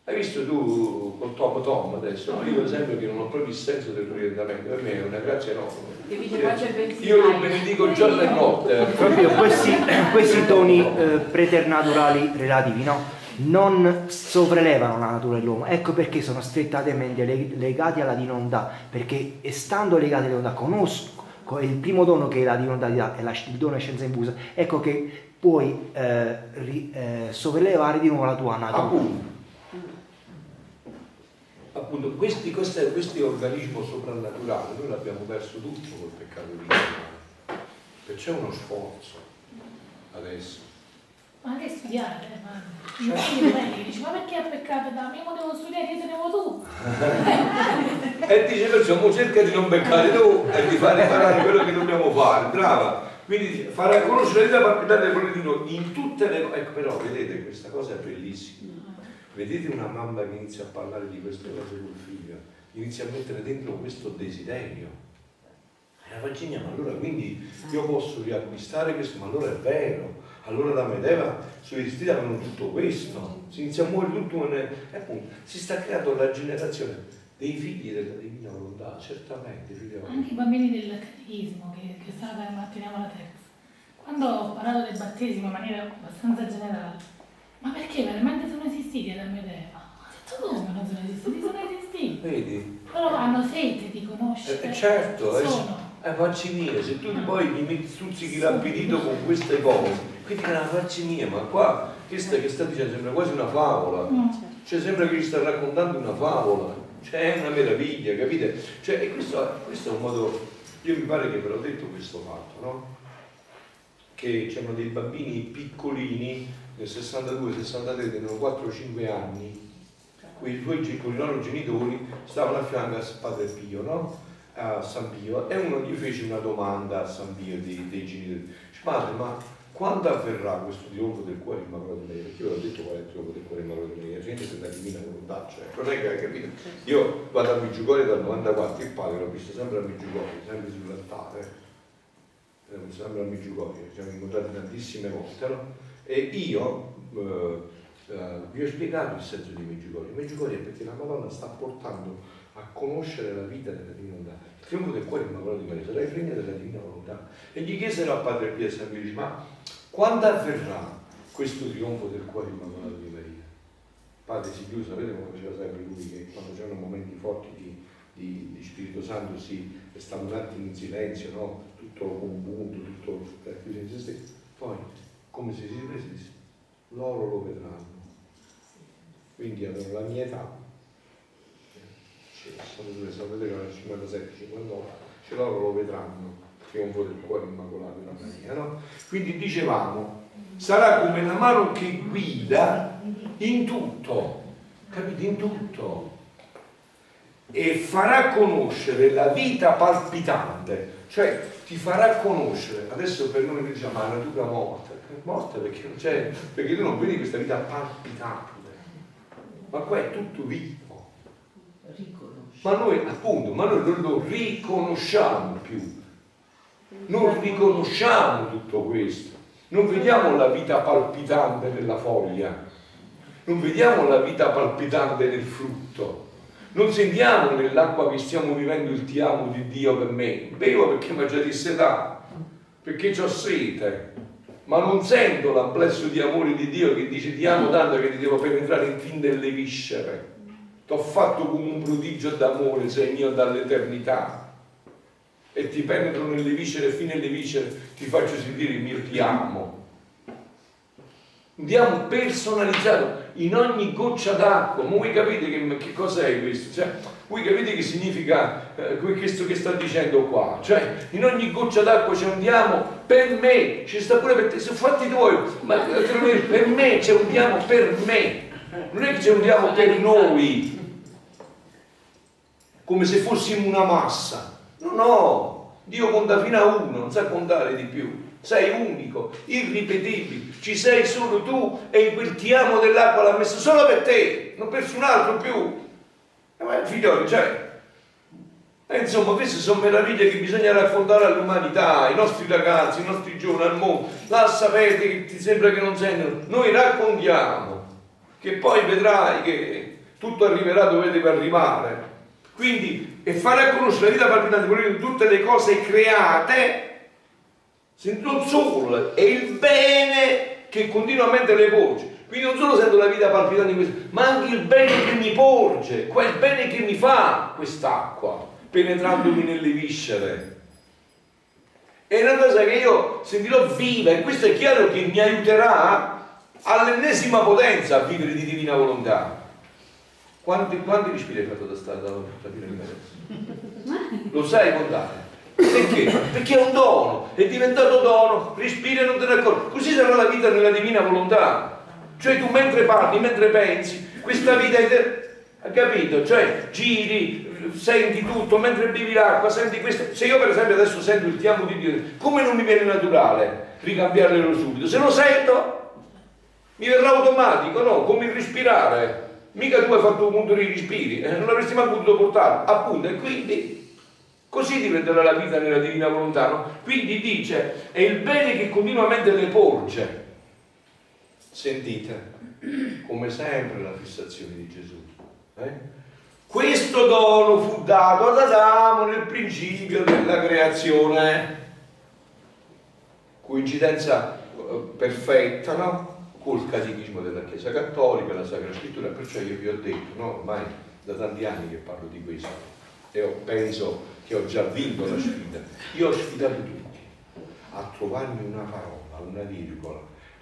Hai visto tu col Tom Tom adesso? No, io per esempio che non ho proprio il senso dell'orientamento, per me è una grazia enorme. Io lo benedico giorno e notte. Proprio questi, questi doni eh, preternaturali relativi, no? Non sovrelevano la natura dell'uomo, ecco perché sono strettamente leg- legati alla divinità, perché stando legati alla divinità conosco il primo dono che la divinità ti dà, è la- il dono di scienza infusa, ecco che puoi eh, ri- eh, sovrellevare di nuovo la tua natura. Appunto. Appunto, questi, questo, è- questo organismo soprannaturale noi l'abbiamo perso tutto col peccato originale. Perciò è uno sforzo adesso. Ma anche studiare, eh, ma domenica dici ma perché ha peccato da me? Io devo studiare, io tenevo tu. E dice perciò cerca di non beccare tu e di fare imparare quello che dobbiamo fare, brava. Quindi fare conoscere la partita del politico in tutte le cose. Ecco però vedete questa cosa è bellissima. Vedete una mamma che inizia a parlare di queste cose col figlio, inizia a mettere dentro questo desiderio. E la Virginia, ma allora quindi io posso riacquistare questo, ma allora è vero. Allora da Medeva sui vestiti avevano tutto questo, si inizia a muovere tutto nel- e appunto si sta creando la generazione dei figli della divina volontà, certamente, figlioli. Anche i bambini del catechismo, che, che stava manteniamo la terza. Quando ho parlato del battesimo in maniera abbastanza generale, ma perché veramente sono esistiti ad Medeva? Ho detto come non sono esistiti? Sono esistiti. Vedi? Loro hanno sete di conoscere. Eh, certo, eh, sono. eh, facci mie, se tu poi gli metti stuzzichi l'appetito con queste cose, quindi è una facci mia, ma qua questa che sta dicendo sembra quasi una favola, cioè sembra che gli sta raccontando una favola, cioè è una meraviglia, capite? Cioè, e questo, questo è un modo, io mi pare che ve l'ho detto questo fatto, no? che c'erano dei bambini piccolini nel 62-63 tenevano 4-5 anni con i suoi con i loro genitori stavano a fianco a Padre Pio no? a San Pio e uno gli fece una domanda a San Pio dei, dei genitori padre ma quando avverrà questo trionfo del cuore immacolato di Maria? Perché io ho detto qual è il trionfo del cuore immacolato di Maria, gente della divina volontà, cioè, non è che hai capito? Io vado a Migiugorio dal 94, il padre l'ho visto sempre a Migiugorio, sempre sull'altare, sempre a Migiugorio, ci siamo incontrati tantissime volte, no? E io eh, eh, vi ho spiegato il senso di Meggiugorio. Meggiugorio è perché la Madonna sta portando a conoscere la vita della divina volontà. Il trionfo del cuore immacolato di Maria sarà il regno della divina volontà. E gli chiesero a Padre Pio e San Pio, ma quando avverrà questo trionfo del cuore immacolato di Maria? Padre Silvio, sapete come faceva sempre lui, che quando c'erano momenti forti di, di, di Spirito Santo si stava un attimo in silenzio, no? tutto compunto, tutto chiuso in se stesso. Poi, come se si riprese, disse, loro lo vedranno. Quindi avevano la mia età, sono due, sono vedere che 57, 59, ce loro lo vedranno, trionfo del cuore immacolato da Maria, no? Quindi dicevamo, sarà come una mano che guida in tutto, capite? In tutto. E farà conoscere la vita palpitante, cioè ti farà conoscere, adesso per noi diciamo la natura morta, morta perché non c'è, perché tu non vedi questa vita palpitante, ma qua è tutto vivo. Ma noi appunto, ma noi non lo riconosciamo più. Non riconosciamo tutto questo. Non vediamo la vita palpitante nella foglia. Non vediamo la vita palpitante nel frutto. Non sentiamo nell'acqua che stiamo vivendo il ti amo di Dio per me. Bevo perché mi ha già dissedato, perché ho sete. Ma non sento l'amplesso di amore di Dio che dice ti amo tanto che ti devo penetrare in fin delle viscere ti ho fatto come un prodigio d'amore, sei mio dall'eternità e ti penetro nelle viscere, fino alle viscere, ti faccio sentire il mio ti amo. Un amo personalizzato in ogni goccia d'acqua. Ma voi capite che, che cos'è questo? Cioè, voi capite che significa eh, questo che sta dicendo qua? Cioè, in ogni goccia d'acqua c'è un diamo per me, ci sta pure per te, sono fatti tuoi, ma per me c'è un diamo per me. Non è che c'è un diamo per noi, come se fossimo una massa. No, no, Dio conta fino a uno, non sa contare di più. Sei unico, irripetibile, ci sei solo tu e quel ti amo dell'acqua l'ha messo solo per te, non per nessun altro più. E ma figlioli, cioè, e insomma, queste sono meraviglie che bisogna raccontare all'umanità, ai nostri ragazzi, ai nostri giovani, al mondo. Là sapete che ti sembra che non sentono. Noi raccontiamo, che poi vedrai che tutto arriverà dove deve arrivare. Quindi, e fare conoscere la vita palpitante tutte le cose create, non solo, è il bene che continuamente le porge. Quindi non solo sento la vita palpitante di questo, ma anche il bene che mi porge, quel bene che mi fa quest'acqua, penetrandomi nelle viscere. È una cosa che io sentirò viva e questo è chiaro che mi aiuterà all'ennesima potenza a vivere di divina volontà. Quanti, quanti respiri hai fatto da stare da capire adesso? Lo sai contare? Perché? Perché è un dono, è diventato dono, respiri e non te ne accorgi. Così sarà la vita nella divina volontà. Cioè tu mentre parli, mentre pensi, questa vita è... Te... Hai capito? Cioè giri, senti tutto, mentre bevi l'acqua, senti questo. Se io per esempio adesso sento il ti amo di Dio, come non mi viene naturale ricambiarlo subito? Se lo sento, mi verrà automatico, no? Come il respirare mica tu hai fatto un punto di respiri, eh, non avresti mai potuto portarlo, appunto, e quindi così diventerà la vita nella divina volontà. No? Quindi dice, è il bene che continuamente le porge. Sentite, come sempre la fissazione di Gesù. Eh? Questo dono fu dato ad Adamo nel principio della creazione. Coincidenza eh, perfetta, no? col catechismo della Chiesa Cattolica, la Sacra Scrittura, perciò io vi ho detto, no, ormai da tanti anni che parlo di questo e ho, penso che ho già vinto la sfida. Io ho sfidato tutti a trovarmi una parola, una virgola,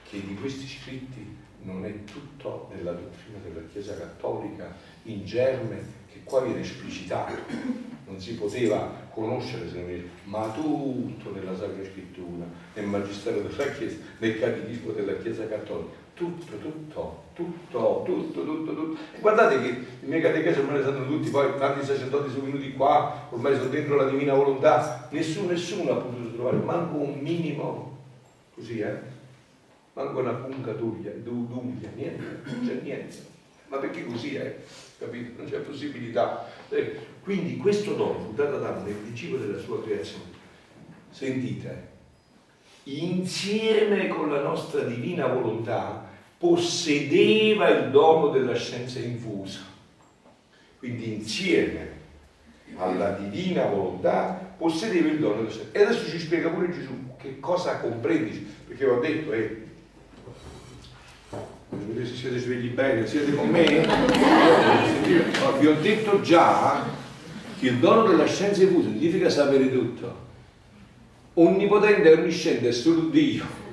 che di questi scritti non è tutto nella dottrina della Chiesa Cattolica in germe che qua viene esplicitato non si poteva conoscere se non ma tutto nella Sacra Scrittura nel Magistero della Chiesa, nel Catechismo della Chiesa Cattolica. Tutto, tutto, tutto, tutto, tutto, tutto. E guardate che i miei catechesi ormai sanno tutti, poi tanti sacerdoti sono venuti qua, ormai sono dentro la divina volontà, nessuno, nessuno ha potuto trovare manco un minimo, così eh, manco una punca d'uglia, d'uglia, niente, non c'è niente. Ma perché così è? Capito? Non c'è possibilità. Eh, quindi questo dono fu dato da nel principio della sua creazione. Sentite, insieme con la nostra divina volontà possedeva il dono della scienza infusa. Quindi insieme alla divina volontà possedeva il dono della scienza. E adesso ci spiega pure Gesù che cosa comprendi, perché ho detto, eh, vedete se siete svegli bene, siete con me? Vi ho detto già che il dono della scienza infusa significa sapere tutto. Onnipotente e onnisciente è solo Dio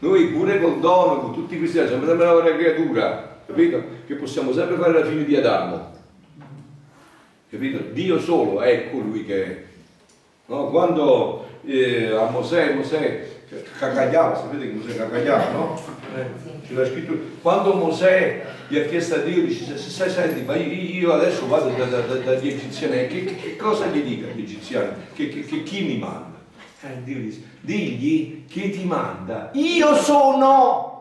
noi pure col dono, con tutti questi siamo sempre una creatura, capito? Che possiamo sempre fare la fine di Adamo. Capito? Dio solo è colui che è. No? Quando eh, a Mosè, Mosè cagagliava, sapete che Mosè cagagliava, no? Eh, c'è scritto, quando Mosè gli ha chiesto a Dio, dice, se sai, senti, ma io adesso vado da, da, da, dagli egiziani, che, che, che, cosa gli dico agli egiziani? Che, che chi mi manda? Eh, Dio dice, digli che ti manda. Io sono.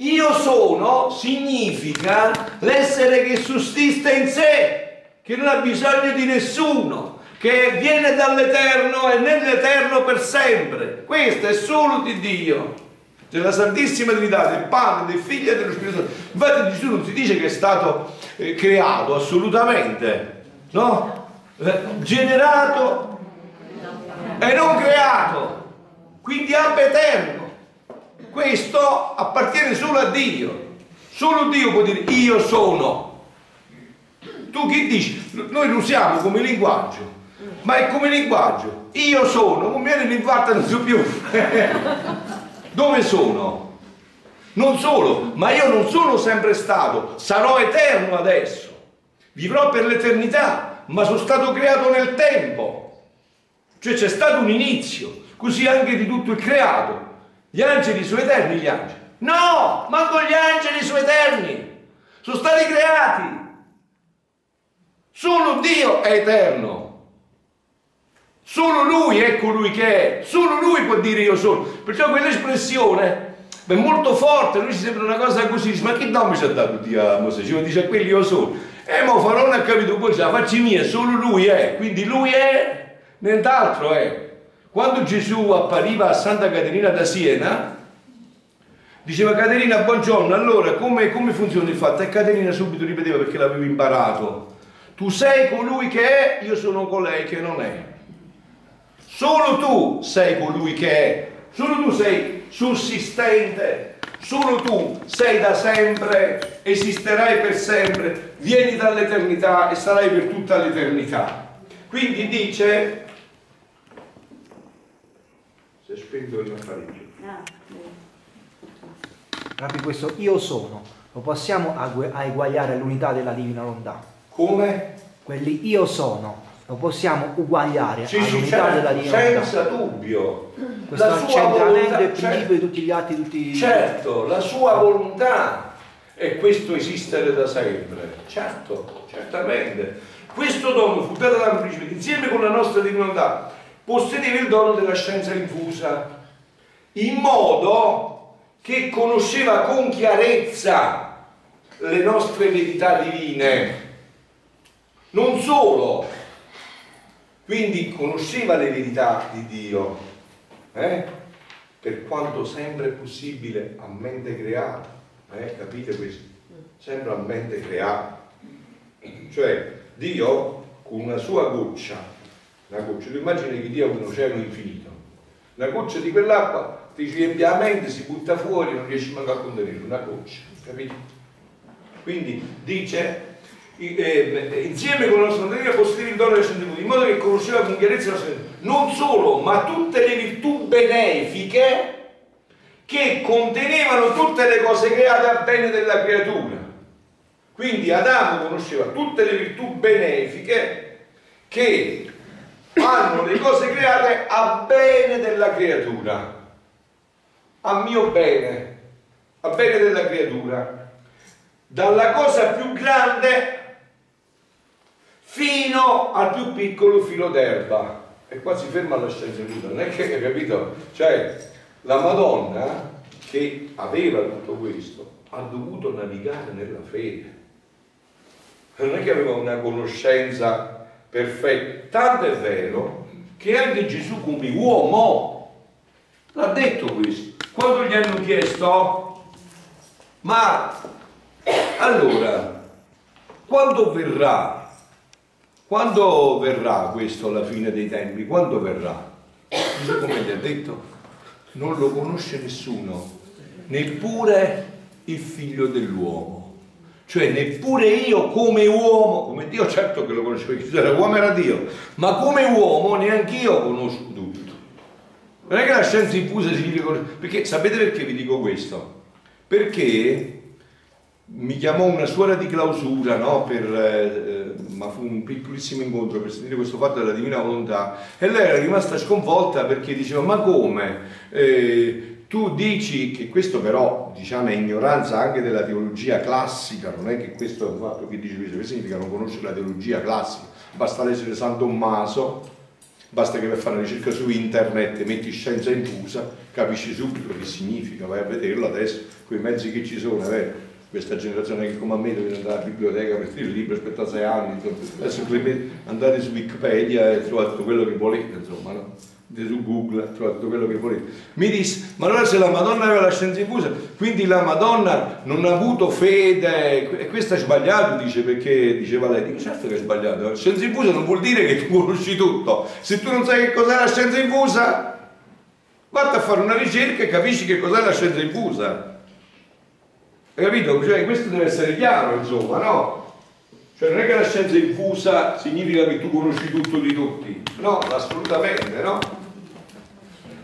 Io sono significa l'essere che sussiste in sé, che non ha bisogno di nessuno, che viene dall'Eterno e nell'Eterno per sempre. Questo è solo di Dio, della Santissima Trinità, del Padre, del Figlio e dello Spirito Santo. Infatti Gesù non si dice che è stato eh, creato assolutamente, no? Eh, generato e non creato, quindi ab eterno. Questo appartiene solo a Dio. Solo Dio può dire io sono. Tu chi dici? Noi lo usiamo come linguaggio, ma è come linguaggio. Io sono, non viene l'infarto, so più. Dove sono? Non solo, ma io non sono sempre stato, sarò eterno adesso. Vivrò per l'eternità, ma sono stato creato nel tempo. Cioè c'è stato un inizio, così anche di tutto il creato. Gli angeli sono eterni gli angeli. No, manco gli angeli sono eterni. Sono stati creati. Solo Dio è eterno. Solo Lui è colui che è. Solo Lui può dire io sono. Perciò quell'espressione è molto forte. Lui ci sembra una cosa così. Ma che nome ci ha dato a Mosè? Ci dice a quelli io sono. Eh, ma Faraone ha capito, poi ce la facci mia, solo Lui è. Quindi Lui è nient'altro è. Quando Gesù appariva a Santa Caterina da Siena, diceva Caterina buongiorno, allora come, come funziona il fatto? E Caterina subito ripeteva perché l'avevo imparato. Tu sei colui che è, io sono colei che non è. Solo tu sei colui che è, solo tu sei sussistente, solo tu sei da sempre, esisterai per sempre, vieni dall'eternità e sarai per tutta l'eternità. Quindi dice è spento il. Ah, Proprio questo io sono, lo possiamo eguagliare all'unità della divina volontà. Come? Quelli io sono, lo possiamo uguagliare sì, all'unità della divina volontà. Senza dubbio. Questo accentramento è il principio certo, di tutti gli atti, tutti... Certo, la sua volontà è questo esistere da sempre. Certo, certamente. Questo dono fu dato dal principio insieme con la nostra divinità possedeva il dono della scienza infusa, in modo che conosceva con chiarezza le nostre verità divine. Non solo, quindi conosceva le verità di Dio, eh? per quanto sempre è possibile a mente creata. Eh? Capite questo? Sempre a mente creata. Cioè Dio con una sua goccia una goccia. Tu immagini che Dio ha un oceano infinito. Una goccia di quell'acqua ti riempie la mente, si butta fuori, non riesci manco a contenerla, una goccia, capito? Quindi dice, insieme con la nostra materia possedeva il dono del scientifico, in modo che conosceva con chiarezza la nostra non solo, ma tutte le virtù benefiche che contenevano tutte le cose create a bene della creatura. Quindi Adamo conosceva tutte le virtù benefiche che fanno le cose create a bene della creatura, a mio bene, a bene della creatura, dalla cosa più grande fino al più piccolo filo d'erba. E qua si ferma la scienza nuda, non è che hai capito? Cioè, la Madonna che aveva tutto questo ha dovuto navigare nella fede. Non è che aveva una conoscenza perfetta, tanto è vero che anche Gesù come uomo l'ha detto questo. Quando gli hanno chiesto, ma allora, quando verrà quando verrà questo alla fine dei tempi? Quando verrà? Gesù come gli ha detto? Non lo conosce nessuno, neppure il figlio dell'uomo. Cioè neppure io come uomo, come Dio certo che lo conoscevo, perché era uomo era Dio, ma come uomo neanche io conosco tutto. Non è che la scienza infusa significa... Perché sapete perché vi dico questo? Perché mi chiamò una suora di clausura, no? per, eh, ma fu un piccolissimo incontro per sentire questo fatto della divina volontà e lei era rimasta sconvolta perché diceva ma come? Eh, tu dici che questo però diciamo, è ignoranza anche della teologia classica, non è che questo è un fatto che dice questo, che significa non conoscere la teologia classica, basta leggere San Tommaso, basta che per fare una ricerca su internet metti scienza infusa, capisci subito che significa, vai a vederlo adesso, con i mezzi che ci sono, è vero? Questa generazione che come a me deve andare alla biblioteca per il libro, aspetta sei anni, adesso andate su Wikipedia e trovate tutto quello che volete, insomma, no? su Google, trovate tutto quello che volete. Mi disse, ma allora se la Madonna aveva la scienza infusa, quindi la Madonna non ha avuto fede, e questo è sbagliato, dice, perché diceva lei, dico, certo che è sbagliato, la scienza infusa non vuol dire che tu conosci tutto, se tu non sai che cos'è la scienza infusa, vatti a fare una ricerca e capisci che cos'è la scienza infusa. Hai capito? Cioè, questo deve essere chiaro, insomma, no? Cioè non è che la scienza infusa significa che tu conosci tutto di tutti, no, assolutamente, no?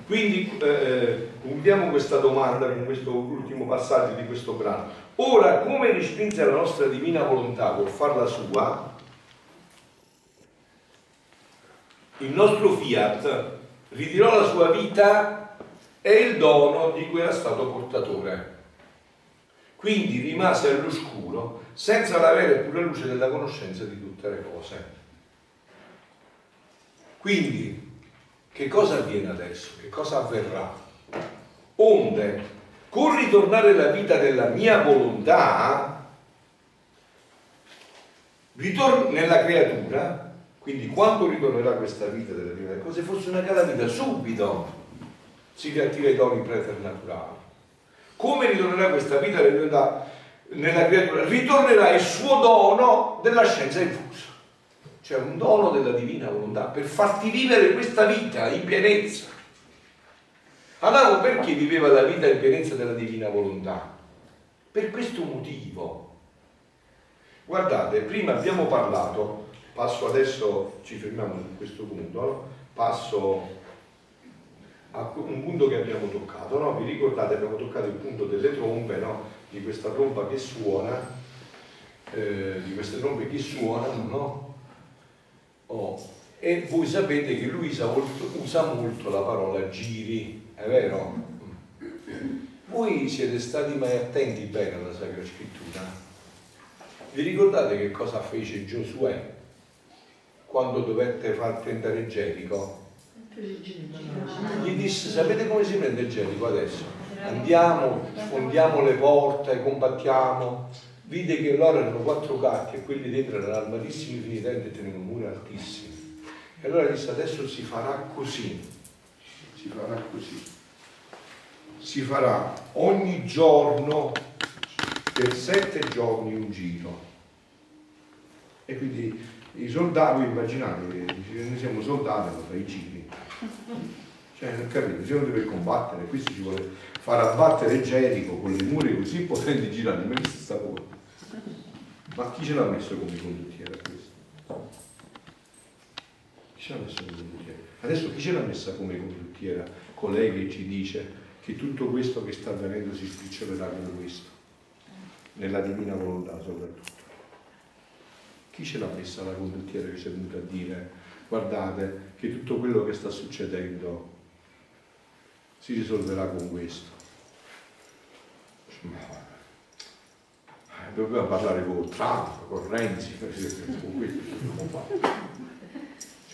Quindi eh, concludiamo questa domanda con questo ultimo passaggio di questo brano. Ora, come respinge la nostra divina volontà col farla sua, il nostro fiat ritirò la sua vita e il dono di cui era stato portatore. Quindi rimase all'oscuro senza la vera e pura luce della conoscenza di tutte le cose. Quindi, che cosa avviene adesso? Che cosa avverrà? Onde, con ritornare la vita della mia volontà, ritorno nella creatura, quindi quando ritornerà questa vita della mia vita, come se fosse una cara vita, subito si riattiva i doni preternaturali come ritornerà questa vita nella creatura? Ritornerà il suo dono della scienza infusa, cioè un dono della divina volontà, per farti vivere questa vita in pienezza. Adamo perché viveva la vita in pienezza della divina volontà? Per questo motivo. Guardate, prima abbiamo parlato, passo adesso, ci fermiamo in questo punto, passo a un punto che abbiamo toccato, no? vi ricordate abbiamo toccato il punto delle trombe, no? di questa tromba che suona, eh, di queste trombe che suonano, no? oh. e voi sapete che lui usa molto, usa molto la parola giri, è vero? Voi siete stati mai attenti bene alla Sacra Scrittura? Vi ricordate che cosa fece Giosuè quando dovette far tentare Gerico? Gli disse, sapete come si prende Gerico adesso? Andiamo, sfondiamo le porte, combattiamo. Vide che loro erano quattro cacchi e quelli dentro erano armatissimi fini denti e tenevano muri altissimi. E allora disse, adesso si farà così. Si farà così. Si farà ogni giorno per sette giorni un giro. E quindi i soldati, immaginate, noi siamo soldati, ma fai i giri cioè, non capito, uno deve combattere, questo ci vuole far abbattere Gerico con le mura così potenti girare, ma chi sta cosa? Ma chi ce l'ha messo come condottiere a questo? Chi ce l'ha messo come condottiera? Adesso chi ce l'ha messa come condottiera? Colei che ci dice che tutto questo che sta avvenendo si scricciolerà con questo, nella divina volontà soprattutto. Chi ce l'ha messa la condottiera che ci è venuta a dire guardate che tutto quello che sta succedendo si risolverà con questo. Dobbiamo parlare con Trump, con Renzi, con questo.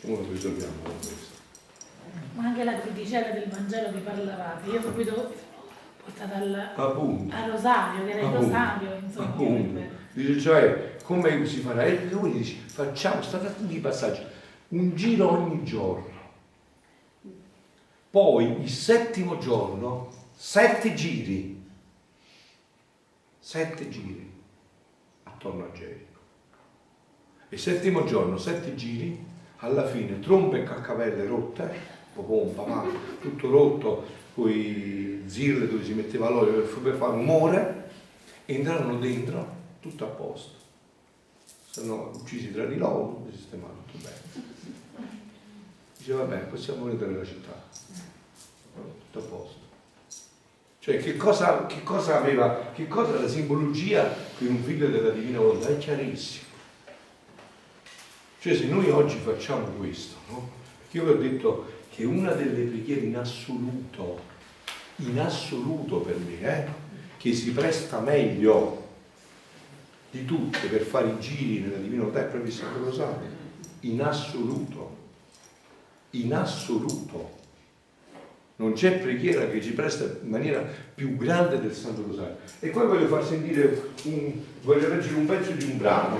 Come lo risolviamo con questo? Ma anche la crucicella del Vangelo che parlavate, io subito portata al, al rosario, che era il rosario, insomma. Dice, cioè, come si farà? E lui dice, facciamo, state attenti ai passaggi, un giro ogni giorno. Poi il settimo giorno, sette giri. Sette giri attorno a Gerico. Il settimo giorno, sette giri, alla fine trombe e caccavelle rotte, pompa, ma tutto rotto, poi zirle dove si metteva l'olio per per fare rumore, entrarono dentro, tutto a posto. Sono uccisi tra di loro, sistemato tutto bene. Dice bene, possiamo vedere la città. Tutto a posto. Cioè che cosa, che cosa aveva, che cosa la simbologia per un figlio della divina volontà? È chiarissimo. Cioè se noi oggi facciamo questo, no? Perché io vi ho detto che una delle preghiere in assoluto, in assoluto per me, eh, che si presta meglio di tutte per fare i giri nella divina volontà è proprio il Santo Rosario. In assoluto. In assoluto. Non c'è preghiera che ci presta in maniera più grande del Santo Rosario. E poi voglio far sentire un, voglio leggere un pezzo di un brano,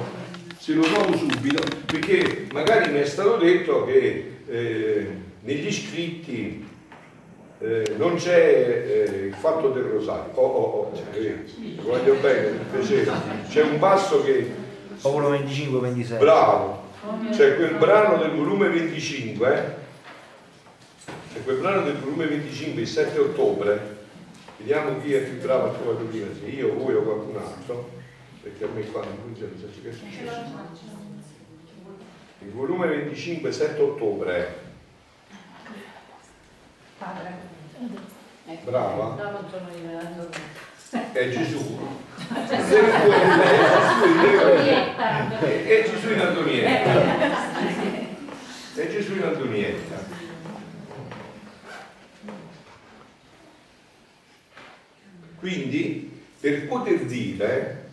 se lo trovo subito, perché magari mi è stato detto che eh, negli scritti eh, non c'è eh, il fatto del rosario. Oh, oh, oh, eh, voglio bene. C'è un passo che Popolo 25-26. Bravo, c'è quel brano del volume 25, eh? c'è quel brano del volume 25, il 7 ottobre, vediamo chi è più bravo a trovare prima, se io, voi o qualcun altro, perché a me qua non funziona, non so che è successo. Il volume 25, 7 ottobre, Padre. brava, No, non sono io, è Antonio. è Gesù. È Gesù in Antonietta. È Gesù in Antonietta. Quindi, per poter dire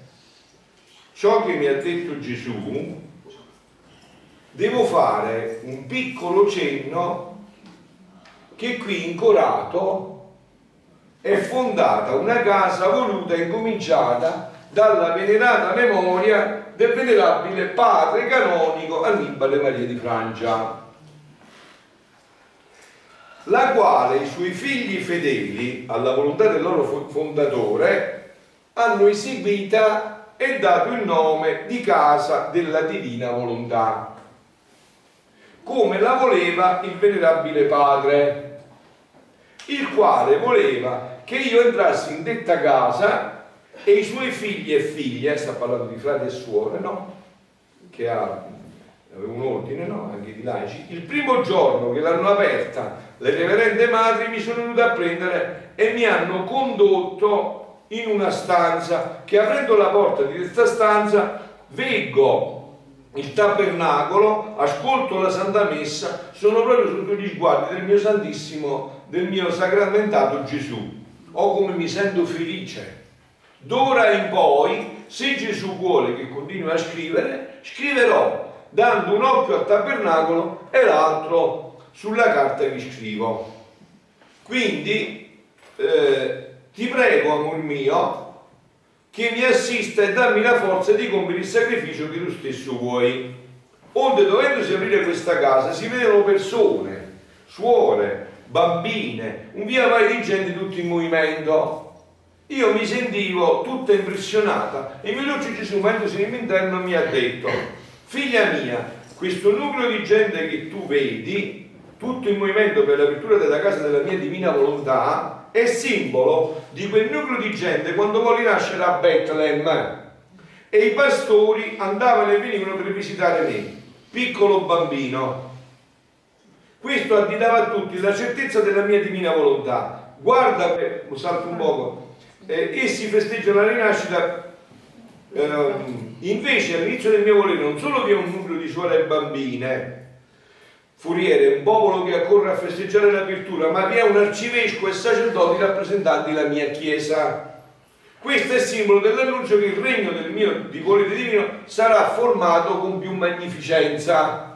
ciò che mi ha detto Gesù, devo fare un piccolo cenno che qui in Corato è fondata una casa voluta e incominciata dalla venerata memoria del venerabile padre canonico Annibale Maria di Francia, la quale i suoi figli fedeli alla volontà del loro fo- fondatore hanno esibita e dato il nome di casa della divina volontà, come la voleva il venerabile padre il quale voleva che io entrassi in detta casa e i suoi figli e figlie, sta parlando di frati e suore, no? Che ha aveva un ordine, no? Anche di laici. Il primo giorno che l'hanno aperta le reverende madri mi sono venuto a prendere e mi hanno condotto in una stanza che aprendo la porta di questa stanza veggo il tabernacolo, ascolto la Santa Messa, sono proprio sotto gli sguardi del mio Santissimo, del mio sacramentato Gesù. Oh come mi sento felice. D'ora in poi, se Gesù vuole che continui a scrivere, scriverò dando un occhio al tabernacolo e l'altro sulla carta che scrivo. Quindi eh, ti prego, amor mio, che mi assista e dammi la forza di compiere il sacrificio che tu stesso vuoi. Onde dovendosi aprire questa casa si vedono persone, suore, bambine, un via vai di gente tutti in movimento. Io mi sentivo tutta impressionata e mi dolce Gesù, mettendosi nell'interno, mi ha detto, figlia mia, questo nucleo di gente che tu vedi, tutto in movimento per l'apertura della casa della mia divina volontà, è simbolo di quel nucleo di gente quando volle nascere a Bethlehem e i pastori andavano e venivano per visitare me, piccolo bambino. Questo additava a tutti la certezza della mia divina volontà. Guarda, eh, salto un poco, eh, essi festeggiano la rinascita, ehm, invece all'inizio del mio volere non solo vi è un nucleo di suore e bambine, furiere, un popolo che accorre a festeggiare l'apertura, ma vi è un arcivescovo e sacerdoti rappresentanti la mia chiesa. Questo è simbolo dell'annuncio che il regno del mio di volere divino sarà formato con più magnificenza.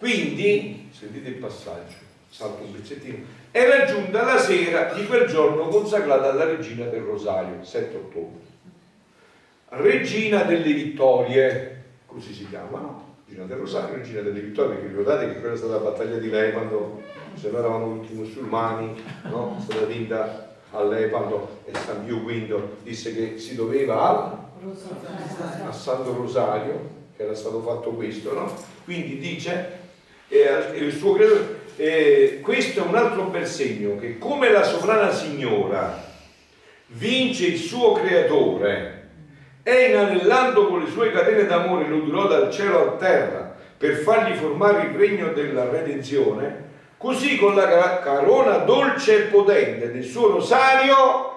Quindi, sentite il passaggio, salto un pezzettino, era giunta la sera di quel giorno consacrata alla regina del Rosario, 7 ottobre. Regina delle Vittorie, così si chiama, no? Regina del Rosario, Regina delle Vittorie, perché ricordate che quella è stata la battaglia di Lepanto, se no eravamo tutti musulmani, no? È stata vinta a Lepanto e San Pio V disse che si doveva al, a Santo Rosario, che era stato fatto questo, no? Quindi dice, eh, il suo credo, eh, questo è un altro bel segno, che come la sovrana signora vince il suo creatore, e inanellando con le sue catene d'amore lo durò dal cielo a terra per fargli formare il regno della redenzione, così con la carona dolce e potente del suo rosario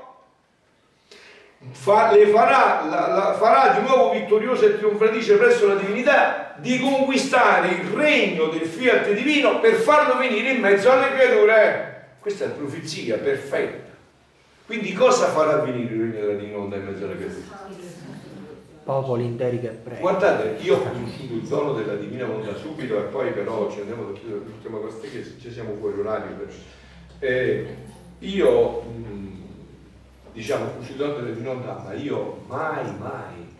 fa, le farà, la, la, farà di nuovo vittoriosa e trionfatrice presso la divinità di conquistare il regno del fiat divino per farlo venire in mezzo alle creature. Questa è profezia perfetta. Quindi cosa farà venire il regno della divinità in mezzo alle creature? popoli interi che pregano. Guardate, io ho conosciuto il dono della Divina Volontà subito e poi però ci andiamo da chiudere l'ultima queste che ci siamo fuori orario. Eh, io, mh, diciamo, il della Divina Volontà, ma io mai, mai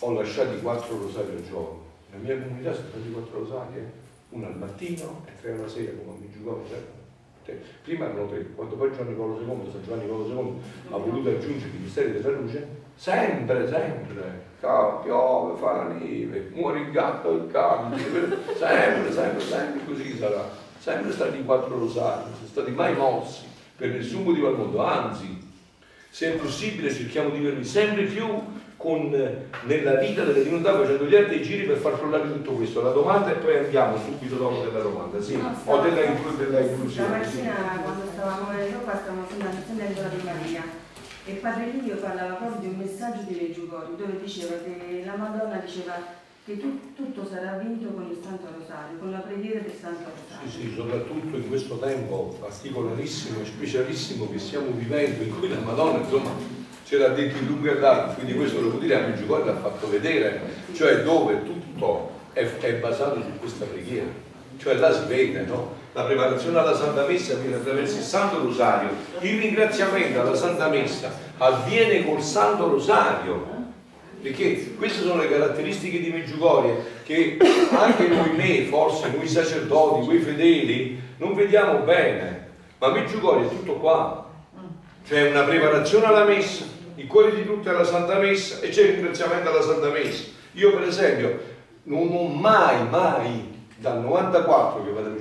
ho lasciato i quattro rosari al giorno. La mia comunità sono stati quattro rosari, eh? uno al mattino e tre alla sera, come mi giocavo. Cioè, prima erano tre, quando poi Giovanni Paolo II, San Giovanni Paolo II ha voluto aggiungere i misteri della luce, sempre, sempre, piove, fa la neve, muore il gatto il cane, sempre, sempre, sempre così sarà, sempre stati i quattro rosari, non sono stati mai mossi per nessun motivo al mondo, anzi, se è possibile cerchiamo di vermi sempre più con, nella vita della divinità facendo gli altri giri per far crollare tutto questo. La domanda e poi andiamo subito dopo della domanda, sì, no, o della, della inclusione. Stamattina sì. quando stavamo in Europa stavamo sentendo la Maria e Padre Livio parlava proprio di un messaggio di Meggiugorio dove diceva che la Madonna diceva che tu, tutto sarà vinto con il Santo Rosario, con la preghiera del Santo Rosario. Sì, sì, soprattutto in questo tempo particolarissimo e specialissimo che stiamo vivendo, in cui la Madonna, insomma, ce l'ha detto in lungo e largo, quindi questo lo dire a Meggiugorio l'ha fatto vedere, cioè dove tutto è, è basato su questa preghiera, cioè si vede, no? la preparazione alla Santa Messa avviene attraverso il Santo Rosario, il ringraziamento alla Santa Messa avviene col Santo Rosario, perché queste sono le caratteristiche di Meggiugorie che anche noi me, forse noi sacerdoti, voi fedeli, non vediamo bene, ma Meggiugorie è tutto qua, c'è una preparazione alla Messa, il cuore di tutti alla Santa Messa e c'è il ringraziamento alla Santa Messa. Io per esempio non ho mai, mai, dal 94 che vado a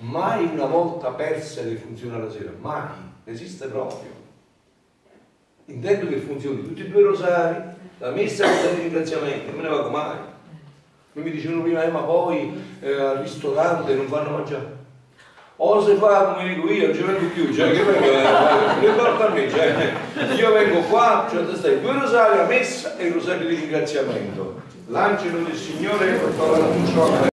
mai una volta perse le funzioni alla sera, mai, esiste proprio. Intendo che funzioni tutti e due i rosari, la messa e il ringraziamento, non me ne vado mai. Non mi dicevano prima, eh, ma poi eh, al ristorante non fanno mangiare. O se fa come dico io, non ci vengo più, cioè che vengo, eh, ricorda a me, cioè, io vengo qua, cioè stai due rosari, la messa e il rosario di ringraziamento. L'angelo del Signore portò l'annuncio a me.